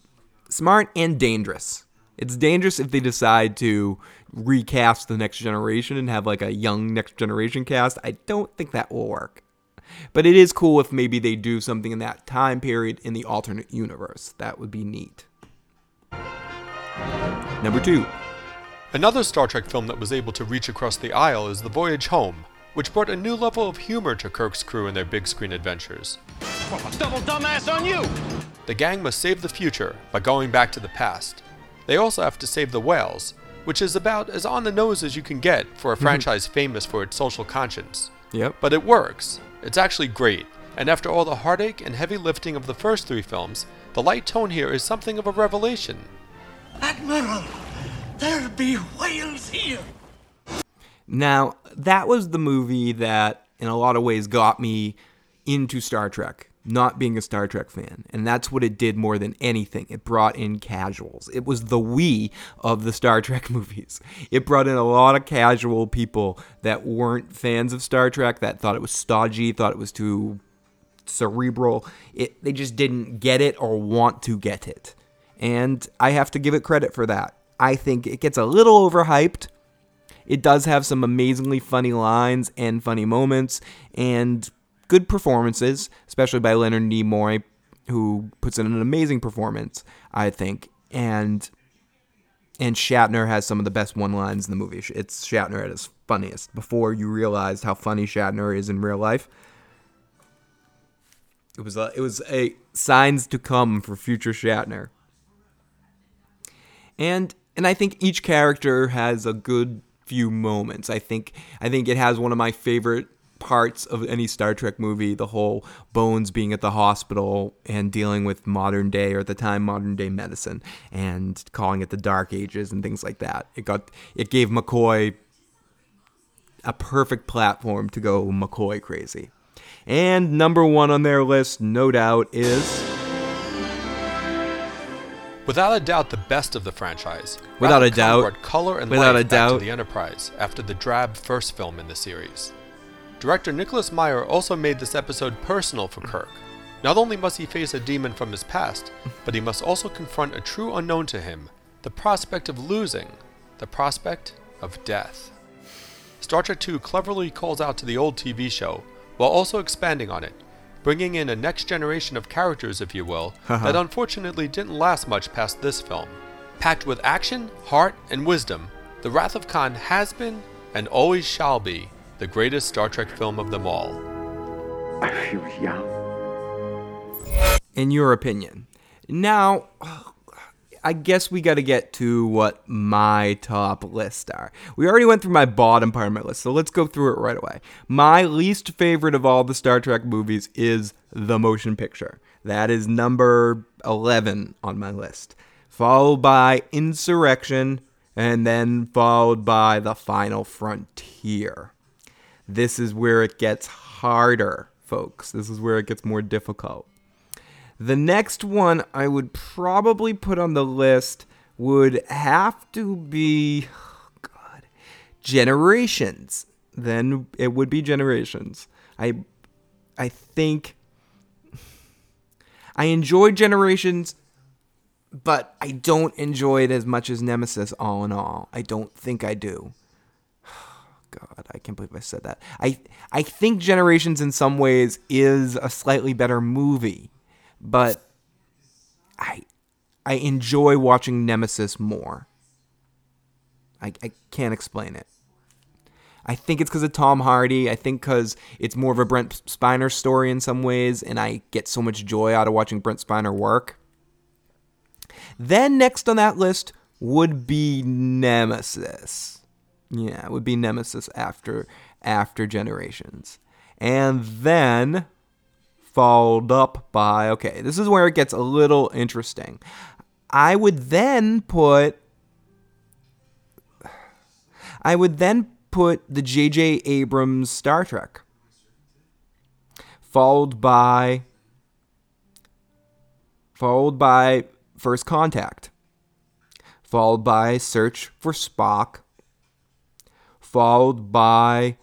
smart and dangerous. It's dangerous if they decide to recast the next generation and have like a young next generation cast. I don't think that will work. But it is cool if maybe they do something in that time period in the alternate universe. That would be neat. Number two. Another Star Trek film that was able to reach across the aisle is The Voyage Home, which brought a new level of humor to Kirk's crew in their big screen adventures. Well, double dumbass on you! The gang must save the future by going back to the past. They also have to save the whales, which is about as on the nose as you can get for a mm-hmm. franchise famous for its social conscience. Yep. But it works. It's actually great, and after all the heartache and heavy lifting of the first three films, the light tone here is something of a revelation. Admiral, there be whales here! Now, that was the movie that, in a lot of ways, got me into Star Trek, not being a Star Trek fan. And that's what it did more than anything. It brought in casuals. It was the Wii of the Star Trek movies. It brought in a lot of casual people that weren't fans of Star Trek, that thought it was stodgy, thought it was too cerebral. It, they just didn't get it or want to get it. And I have to give it credit for that. I think it gets a little overhyped it does have some amazingly funny lines and funny moments and good performances, especially by Leonard Nimoy, who puts in an amazing performance, I think. And and Shatner has some of the best one lines in the movie. It's Shatner at his funniest. Before you realized how funny Shatner is in real life, it was a, it was a signs to come for future Shatner. And and I think each character has a good few moments. I think I think it has one of my favorite parts of any Star Trek movie, the whole Bones being at the hospital and dealing with modern day or at the time modern day medicine and calling it the dark ages and things like that. It got it gave McCoy a perfect platform to go McCoy crazy. And number 1 on their list, no doubt, is Without a doubt, the best of the franchise. Without a doubt. color and Without life a doubt. to the Enterprise after the drab first film in the series. Director Nicholas Meyer also made this episode personal for Kirk. Not only must he face a demon from his past, but he must also confront a true unknown to him the prospect of losing, the prospect of death. Star Trek II cleverly calls out to the old TV show, while also expanding on it, bringing in a next generation of characters, if you will, that unfortunately didn't last much past this film. Packed with action, heart, and wisdom, The Wrath of Khan has been, and always shall be, the greatest Star Trek film of them all. I feel young. in your opinion. Now, I guess we got to get to what my top list are. We already went through my bottom part of my list, so let's go through it right away. My least favorite of all the Star Trek movies is the motion picture. That is number 11 on my list, followed by Insurrection, and then followed by The Final Frontier. This is where it gets harder, folks. This is where it gets more difficult. The next one I would probably put on the list would have to be oh God, Generations. Then it would be Generations. I I think I enjoy Generations, but I don't enjoy it as much as Nemesis all in all. I don't think I do. God, I can't believe I said that. I I think Generations in some ways is a slightly better movie, but I I enjoy watching Nemesis more. I, I can't explain it. I think it's because of Tom Hardy. I think because it's more of a Brent Spiner story in some ways, and I get so much joy out of watching Brent Spiner work. Then next on that list would be Nemesis. Yeah, it would be Nemesis after after Generations. And then followed up by okay, this is where it gets a little interesting. I would then put I would then put the J.J. Abrams Star Trek, followed by followed by First Contact, followed by Search for Spock, followed by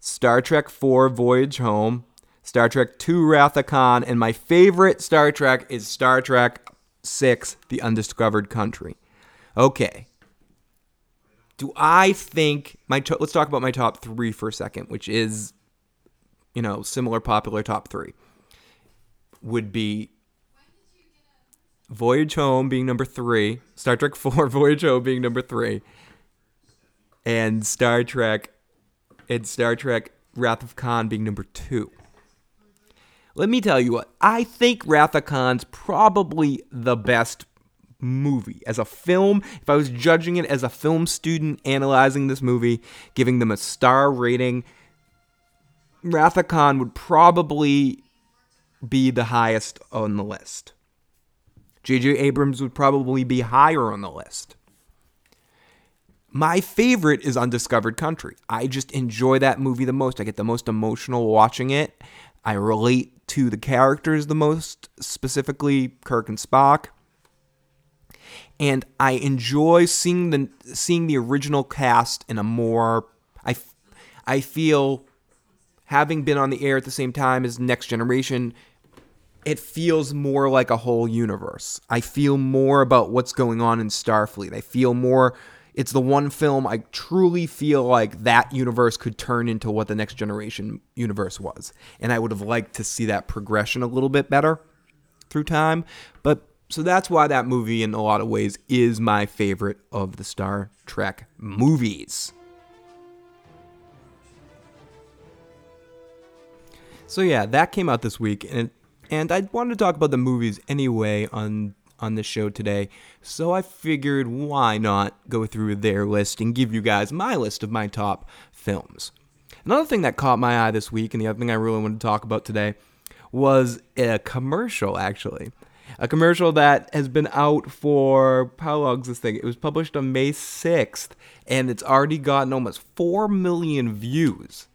Star Trek IV Voyage Home, Star Trek II Wrath of Khan, and my favorite Star Trek is Star Trek VI The Undiscovered Country. Okay, do I think my to- let's talk about my top three for a second, which is you know similar popular top three would be Voyage Home being number three, Star Trek Four Voyage Home being number three, and Star Trek and Star Trek Wrath of Khan being number two. Let me tell you what, I think Wrath of Khan's probably the best movie. As a film, if I was judging it as a film student analyzing this movie, giving them a star rating, Wrath of Khan would probably be the highest on the list. J.J. Abrams would probably be higher on the list. My favorite is Undiscovered Country. I just enjoy that movie the most. I get the most emotional watching it. I relate to the characters the most, specifically Kirk and Spock and I enjoy seeing the seeing the original cast in a more I I feel having been on the air at the same time as Next Generation it feels more like a whole universe. I feel more about what's going on in Starfleet. I feel more it's the one film I truly feel like that universe could turn into what the Next Generation universe was. And I would have liked to see that progression a little bit better through time, but so that's why that movie, in a lot of ways, is my favorite of the Star Trek movies. So yeah, that came out this week, and and I wanted to talk about the movies anyway on on the show today. So I figured why not go through their list and give you guys my list of my top films. Another thing that caught my eye this week, and the other thing I really wanted to talk about today, was a commercial actually a commercial that has been out for how long's this thing? It was published on May 6th, and it's already gotten almost 4 million views.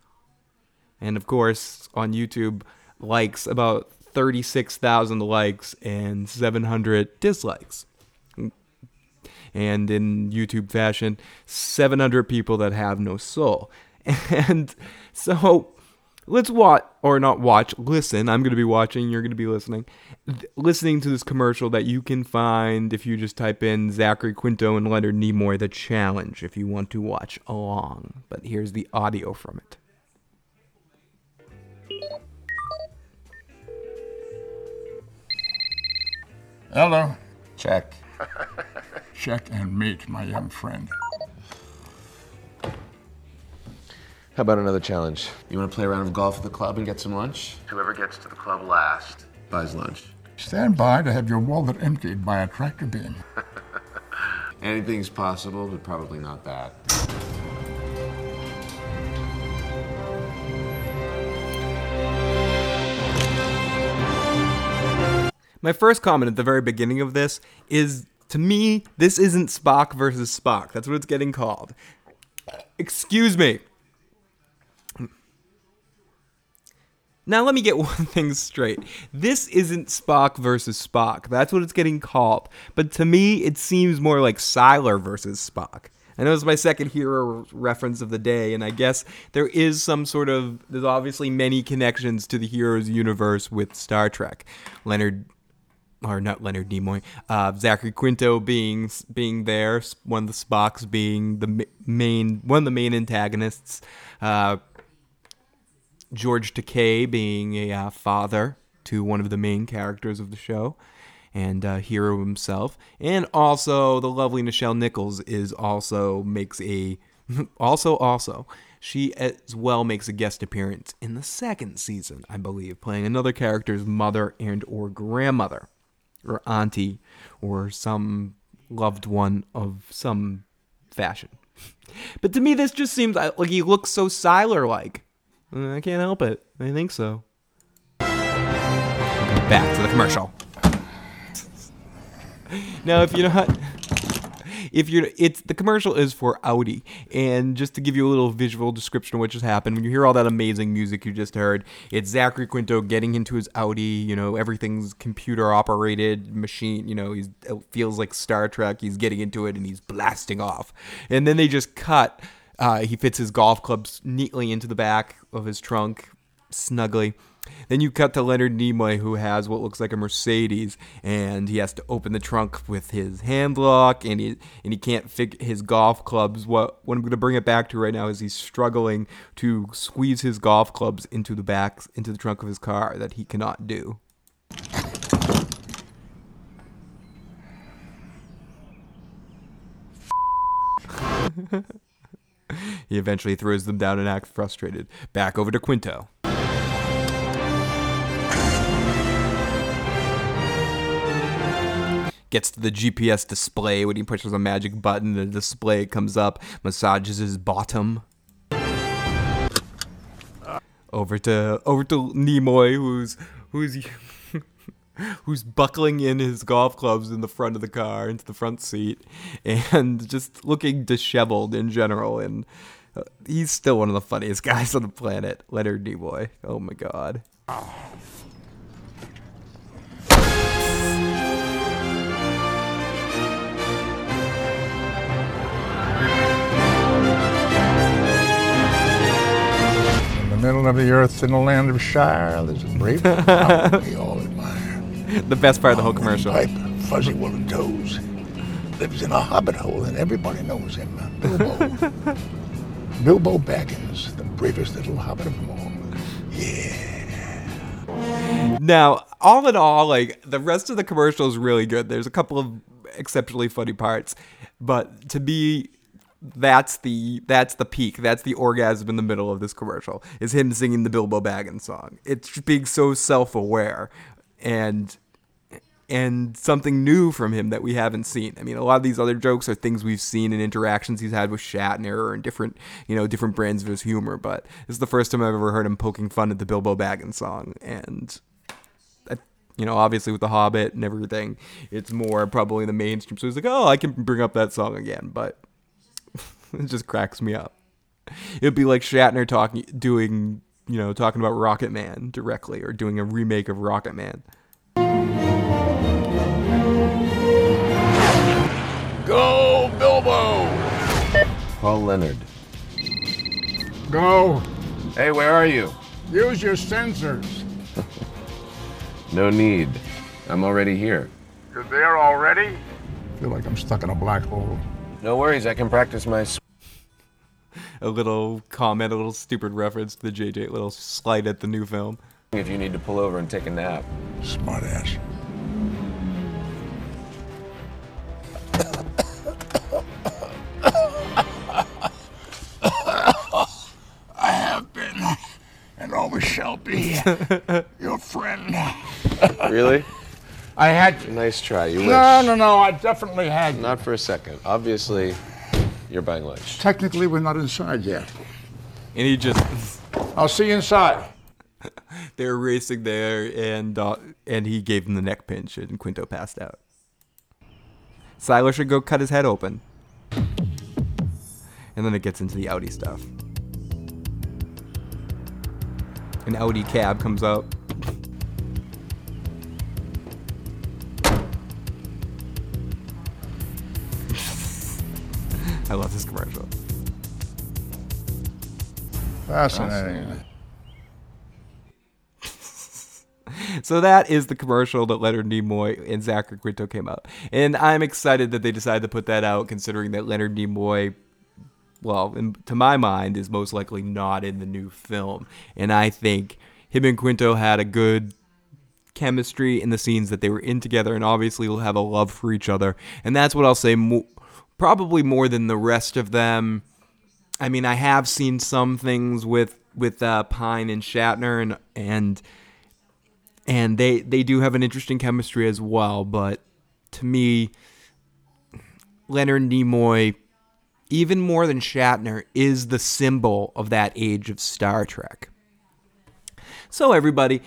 And of course, on YouTube, likes about 36,000 likes and 700 dislikes. And in YouTube fashion, 700 people that have no soul. And so let's watch or not watch listen i'm going to be watching you're going to be listening listening to this commercial that you can find if you just type in zachary quinto and leonard nimoy the challenge if you want to watch along but here's the audio from it Hello. Check. Check and meet my young friend. How about another challenge? You want to play a round of golf at the club and get some lunch? Whoever gets to the club last. Buys lunch. Stand by to have your wallet emptied by a tractor beam. Anything's possible, but probably not that. My first comment at the very beginning of this is To me, this isn't Spock versus Spock. That's what it's getting called. Excuse me. Now let me get one thing straight. This isn't Spock versus Spock. That's what it's getting called. But to me, it seems more like Sylar versus Spock. I know it's my second hero reference of the day, and I guess there is some sort of there's obviously many connections to the heroes universe with Star Trek. Leonard or not Leonard Nimoy, uh, Zachary Quinto being being there, one of the Spocks being the main one of the main antagonists, uh, George Takei being a uh, father to one of the main characters of the show, and hero himself, and also the lovely Nichelle Nichols is also makes a also also she as well makes a guest appearance in the second season, I believe, playing another character's mother and or grandmother or auntie or some loved one of some fashion. But to me, this just seems like he looks so Sylar like. Uh, I can't help it. I think so. Back to the commercial. now, if you're not, if you're, it's the commercial is for Audi, and just to give you a little visual description of what just happened, when you hear all that amazing music you just heard, it's Zachary Quinto getting into his Audi. You know, everything's computer operated machine. You know, it feels like Star Trek. He's getting into it and he's blasting off, and then they just cut. Uh, he fits his golf clubs neatly into the back of his trunk, snugly. Then you cut to Leonard Nimoy, who has what looks like a Mercedes, and he has to open the trunk with his handlock, and he and he can't fit his golf clubs. What what I'm going to bring it back to right now is he's struggling to squeeze his golf clubs into the back into the trunk of his car that he cannot do. he eventually throws them down and acts frustrated. Back over to Quinto. Gets to the GPS display when he pushes a magic button. The display comes up, massages his bottom. Over to over to Nimoy, who's who's who's buckling in his golf clubs in the front of the car into the front seat, and just looking disheveled in general. And uh, he's still one of the funniest guys on the planet, Leonard Nimoy. Oh my god. Of the earth, in the land of Shire, there's a brave we all admire. The best part of the whole commercial. Pipe, fuzzy woolen toes. Lives in a hobbit hole, and everybody knows him. Uh, Bilbo. Bilbo Baggins, the bravest little hobbit of them all. Yeah. Now, all in all, like the rest of the commercial is really good. There's a couple of exceptionally funny parts, but to me, that's the that's the peak. That's the orgasm in the middle of this commercial. Is him singing the Bilbo Baggins song. It's being so self-aware and and something new from him that we haven't seen. I mean, a lot of these other jokes are things we've seen in interactions he's had with Shatner and different, you know, different brands of his humor. But this is the first time I've ever heard him poking fun at the Bilbo Baggins song, and you know, obviously with the Hobbit and everything, it's more probably the mainstream. So he's like, oh, I can bring up that song again, but it just cracks me up. It'd be like Shatner talking, doing, you know, talking about Rocket Man directly, or doing a remake of Rocket Man. Go, Bilbo! Paul Leonard. Go! Hey, where are you? Use your sensors. No need. I'm already here. You're there already? I feel like I'm stuck in a black hole. No worries, I can practice my. Sw- A little comment, a little stupid reference to the JJ, little slight at the new film. if you need to pull over and take a nap. Smart ass. I have been, and always shall be, your friend. Really? I had. Nice try. You wish. No, no, no. I definitely had. Not for a second. Obviously, you're buying lunch. Technically, we're not inside yet. And he just, I'll see you inside. they were racing there, and uh, and he gave him the neck pinch, and Quinto passed out. Sylar should go cut his head open. And then it gets into the Audi stuff. An Audi cab comes up. I love this commercial. Fascinating. So that is the commercial that Leonard Nimoy and Zachary Quinto came out. And I'm excited that they decided to put that out, considering that Leonard Nimoy, well, in, to my mind, is most likely not in the new film. And I think him and Quinto had a good chemistry in the scenes that they were in together, and obviously will have a love for each other. And that's what I'll say, mo- probably more than the rest of them. I mean, I have seen some things with with uh, Pine and Shatner, and and and they they do have an interesting chemistry as well. But to me, Leonard Nimoy, even more than Shatner, is the symbol of that age of Star Trek. So everybody,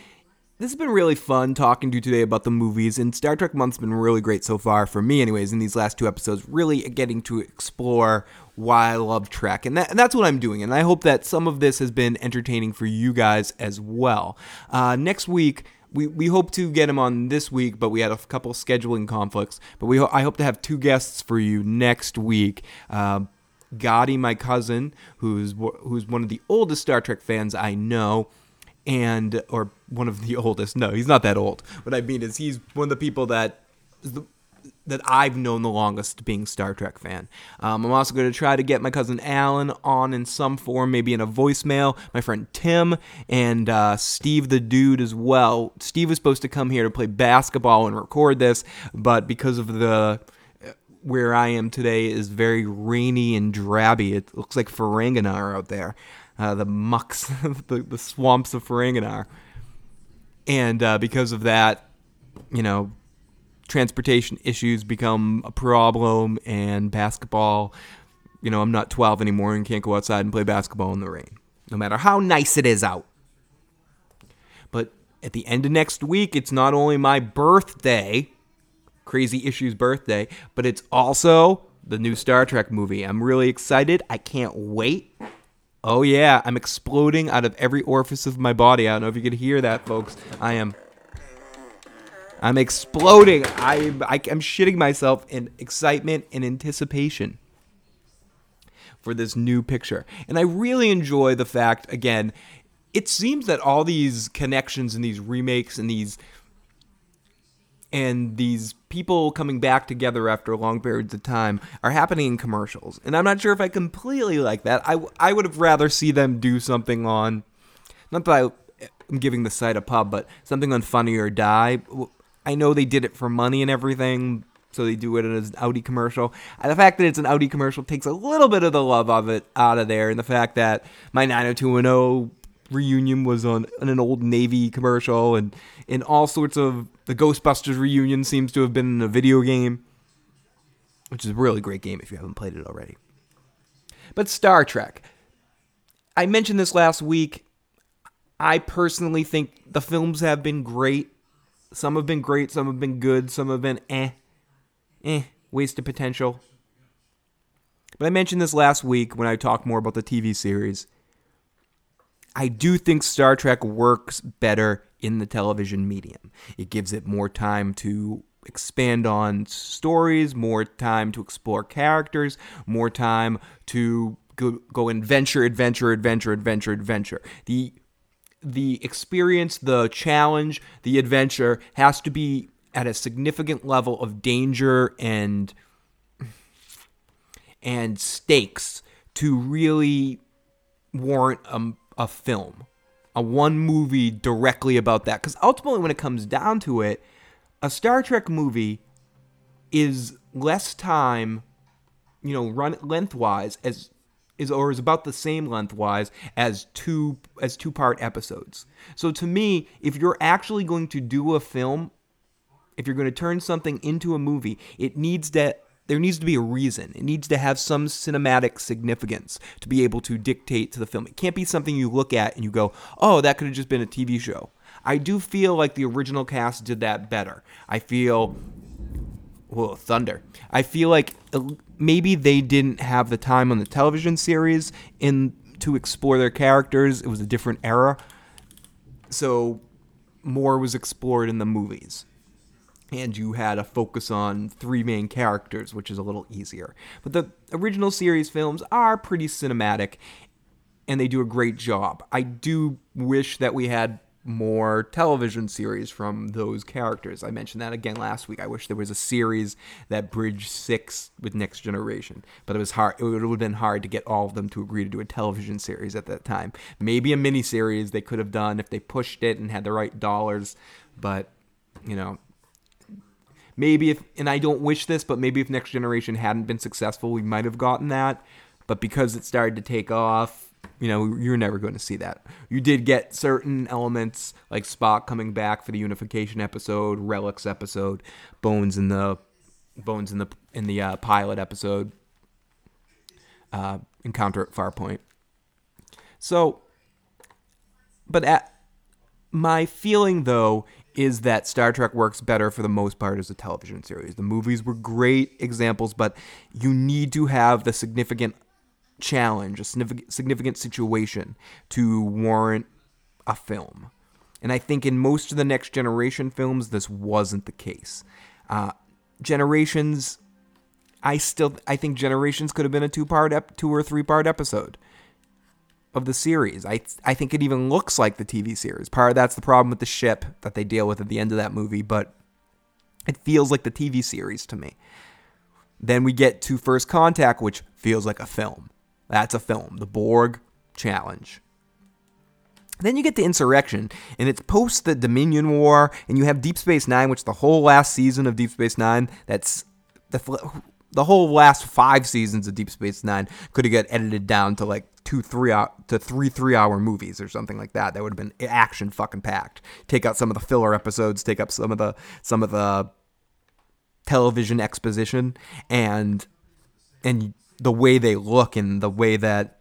this has been really fun talking to you today about the movies, and Star Trek Month's been really great so far for me, anyways. In these last two episodes, really getting to explore why I love Trek, and, that, and that's what I'm doing. And I hope that some of this has been entertaining for you guys as well. Uh, next week we, we hope to get him on this week, but we had a couple scheduling conflicts. But we I hope to have two guests for you next week. Uh, Gotti, my cousin, who's who's one of the oldest Star Trek fans I know, and or one of the oldest. No, he's not that old. What I mean is he's one of the people that that I've known the longest being Star Trek fan. Um, I'm also going to try to get my cousin Alan on in some form, maybe in a voicemail. My friend Tim and uh, Steve the Dude as well. Steve was supposed to come here to play basketball and record this, but because of the where I am today is very rainy and drabby. It looks like Ferenginar out there, uh, the mucks, the, the swamps of Ferenginar. And uh, because of that, you know, transportation issues become a problem and basketball you know i'm not 12 anymore and can't go outside and play basketball in the rain no matter how nice it is out. But at the end of next week it's not only my birthday crazy issues birthday but it's also the new star trek movie. I'm really excited. I can't wait oh yeah i'm exploding out of every orifice of my body i don't know if you could hear that folks i am I'm exploding. I'm, I, I'm shitting myself in excitement and anticipation for this new picture. And I really enjoy the fact, again, it seems that all these connections and these remakes and these and these people coming back together after long periods of time are happening in commercials. And I'm not sure if I completely like that. I, I would have rather see them do something on, not that I, I'm giving the site a pub, but something on Funny or Die I know they did it for money and everything, so they do it as an Audi commercial. And the fact that it's an Audi commercial takes a little bit of the love of it out of there, and the fact that my 90210 reunion was on, on an old Navy commercial, and in all sorts of the Ghostbusters reunion seems to have been in a video game, which is a really great game if you haven't played it already. But Star Trek. I mentioned this last week. I personally think the films have been great. Some have been great, some have been good, some have been eh, eh, wasted potential. But I mentioned this last week when I talked more about the TV series. I do think Star Trek works better in the television medium. It gives it more time to expand on stories, more time to explore characters, more time to go, go adventure, adventure, adventure, adventure, adventure. The the experience, the challenge, the adventure has to be at a significant level of danger and and stakes to really warrant a, a film, a one movie directly about that. Because ultimately, when it comes down to it, a Star Trek movie is less time, you know, run lengthwise as is or is about the same lengthwise as two as two part episodes. So to me, if you're actually going to do a film, if you're going to turn something into a movie, it needs to there needs to be a reason. It needs to have some cinematic significance to be able to dictate to the film. It can't be something you look at and you go, "Oh, that could have just been a TV show." I do feel like the original cast did that better. I feel well, Thunder. I feel like uh, maybe they didn't have the time on the television series in to explore their characters. It was a different era, so more was explored in the movies. And you had a focus on three main characters, which is a little easier. But the original series films are pretty cinematic, and they do a great job. I do wish that we had more television series from those characters. I mentioned that again last week. I wish there was a series that bridged six with Next Generation, but it was hard. It would have been hard to get all of them to agree to do a television series at that time. Maybe a mini series they could have done if they pushed it and had the right dollars, but you know. Maybe if, and I don't wish this, but maybe if Next Generation hadn't been successful, we might have gotten that. But because it started to take off, you know, you're never going to see that. You did get certain elements like Spock coming back for the unification episode, Relics episode, Bones in the Bones in the in the uh, pilot episode, uh, Encounter at Farpoint. So, but at, my feeling though is that Star Trek works better for the most part as a television series. The movies were great examples, but you need to have the significant challenge, a significant, situation to warrant a film. And I think in most of the next generation films, this wasn't the case. Uh, generations, I still, I think Generations could have been a two-part, ep- two or three-part episode of the series. I, I think it even looks like the TV series. Part of that's the problem with the ship that they deal with at the end of that movie, but it feels like the TV series to me. Then we get to First Contact, which feels like a film. That's a film. The Borg Challenge. Then you get the Insurrection, and it's post the Dominion War, and you have Deep Space Nine, which the whole last season of Deep Space Nine, that's the the whole last five seasons of Deep Space Nine could have got edited down to like two three hour to three three hour movies or something like that. That would have been action fucking packed. Take out some of the filler episodes, take up some of the some of the television exposition, and and the way they look and the way that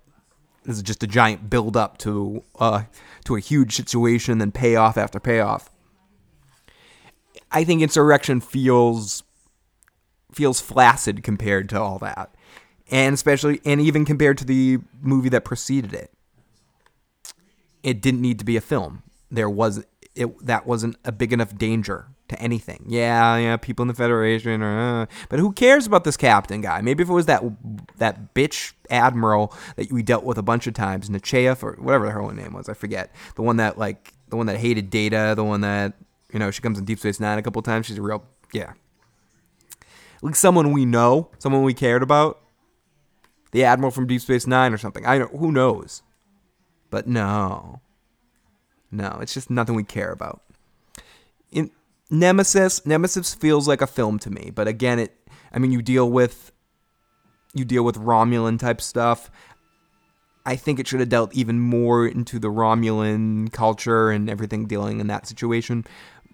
this is just a giant build up to uh, to a huge situation, and then payoff after payoff. I think Insurrection feels feels flaccid compared to all that, and especially and even compared to the movie that preceded it. It didn't need to be a film. There was it that wasn't a big enough danger to anything. Yeah, yeah, people in the Federation, uh, but who cares about this captain guy? Maybe if it was that that bitch admiral that we dealt with a bunch of times, Nechayev or whatever her name was, I forget. The one that like the one that hated Data, the one that you know she comes in Deep Space Nine a couple times. She's a real yeah, like someone we know, someone we cared about. The admiral from Deep Space Nine or something. I don't. Who knows? But no, no, it's just nothing we care about. In Nemesis, Nemesis feels like a film to me, but again, it. I mean, you deal with, you deal with Romulan type stuff. I think it should have dealt even more into the Romulan culture and everything dealing in that situation.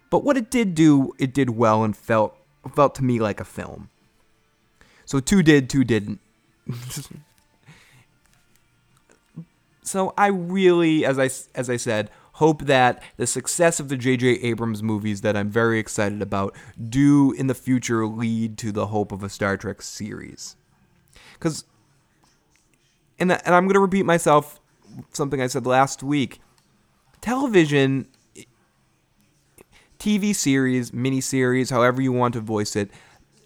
But what it did do, it did well and felt felt to me like a film. So two did, two didn't. so I really, as I as I said, hope that the success of the J.J. Abrams movies that I'm very excited about do in the future lead to the hope of a Star Trek series. Because, and, and I'm going to repeat myself, something I said last week television, TV series, miniseries, however you want to voice it,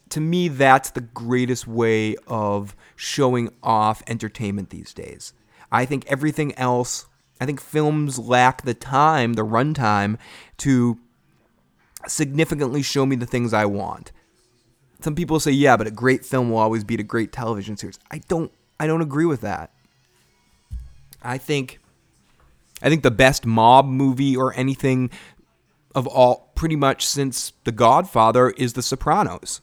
to me, that's the greatest way of showing off entertainment these days. I think everything else I think films lack the time, the runtime, to significantly show me the things I want. Some people say, yeah, but a great film will always beat a great television series. I don't I don't agree with that. I think I think the best mob movie or anything of all pretty much since The Godfather is The Sopranos.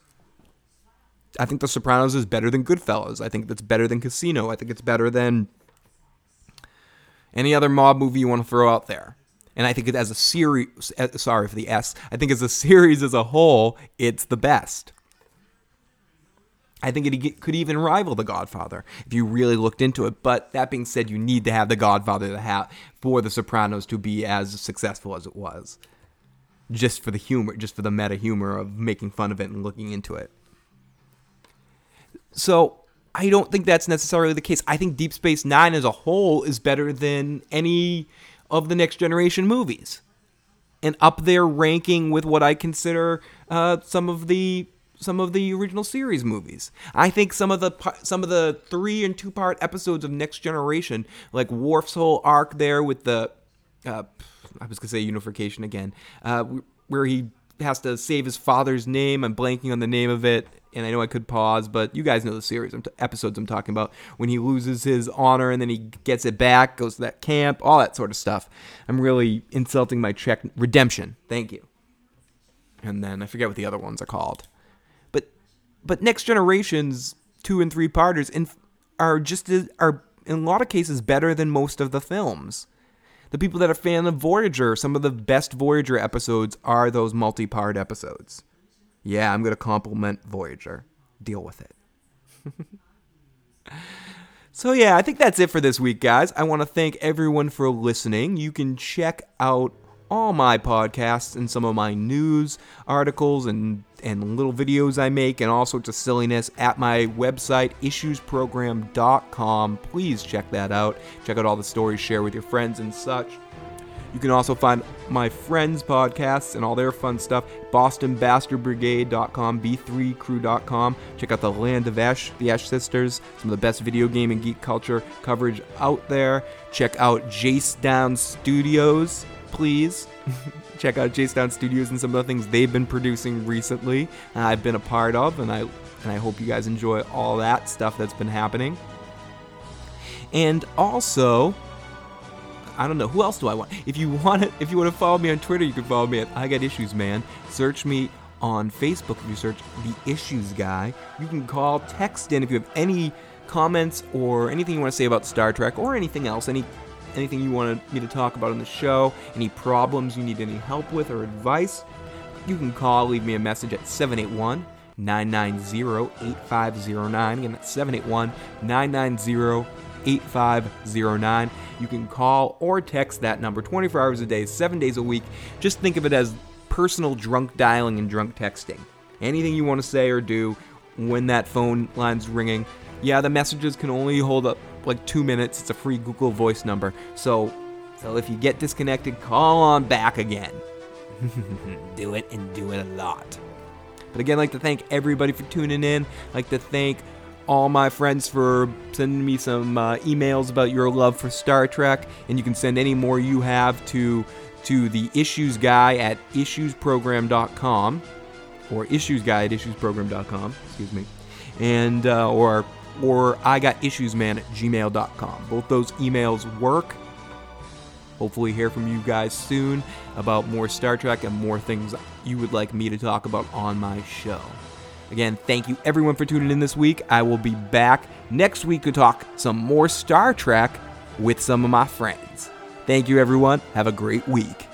I think The Sopranos is better than Goodfellas. I think that's better than Casino. I think it's better than any other mob movie you want to throw out there. And I think it as a series, uh, sorry for the S, I think as a series as a whole, it's the best. I think it could even rival The Godfather if you really looked into it. But that being said, you need to have The Godfather to have for The Sopranos to be as successful as it was. Just for the humor, just for the meta humor of making fun of it and looking into it. So I don't think that's necessarily the case. I think Deep Space Nine as a whole is better than any of the Next Generation movies, and up there ranking with what I consider uh, some of the some of the original series movies. I think some of the some of the three and two part episodes of Next Generation, like Worf's whole arc there with the, uh, I was gonna say unification again, uh, where he has to save his father's name. I'm blanking on the name of it, and I know I could pause, but you guys know the series I'm t- episodes I'm talking about. When he loses his honor and then he gets it back, goes to that camp, all that sort of stuff. I'm really insulting my Czech redemption. Thank you. And then I forget what the other ones are called but next generations two and three parters and are just are in a lot of cases better than most of the films. The people that are fan of Voyager, some of the best Voyager episodes are those multi-part episodes. Yeah, I'm gonna compliment Voyager. Deal with it. so yeah, I think that's it for this week, guys. I want to thank everyone for listening. You can check out all my podcasts and some of my news articles and and little videos I make and all sorts of silliness at my website issuesprogram.com. Please check that out. Check out all the stories, share with your friends and such. You can also find my friends' podcasts and all their fun stuff. BostonBastardBrigade.com, B3Crew.com. Check out the Land of Ash, the Ash Sisters, some of the best video game and geek culture coverage out there. Check out Jace Down Studios please check out Jace Down Studios and some of the things they've been producing recently. Uh, I've been a part of, and I and I hope you guys enjoy all that stuff that's been happening. And also, I don't know who else do I want. If you want to, if you want to follow me on Twitter, you can follow me at I Got Issues Man. Search me on Facebook if you search the Issues Guy. You can call, text in if you have any comments or anything you want to say about Star Trek or anything else, any anything you want me to talk about on the show, any problems you need any help with or advice, you can call, leave me a message at 781 990 8509. Again, that's 781 990 8509. You can call or text that number 24 hours a day, 7 days a week. Just think of it as personal drunk dialing and drunk texting. Anything you want to say or do when that phone line's ringing. Yeah, the messages can only hold up like two minutes. It's a free Google Voice number. So, so if you get disconnected, call on back again. do it and do it a lot. But again, I'd like to thank everybody for tuning in. I'd like to thank all my friends for sending me some uh, emails about your love for Star Trek, and you can send any more you have to to the issues guy at issuesprogram.com or issues guy at issuesprogram.com. Excuse me, and uh, or or I got issues man at gmail.com. Both those emails work. Hopefully, hear from you guys soon about more Star Trek and more things you would like me to talk about on my show. Again, thank you everyone for tuning in this week. I will be back next week to talk some more Star Trek with some of my friends. Thank you, everyone. Have a great week.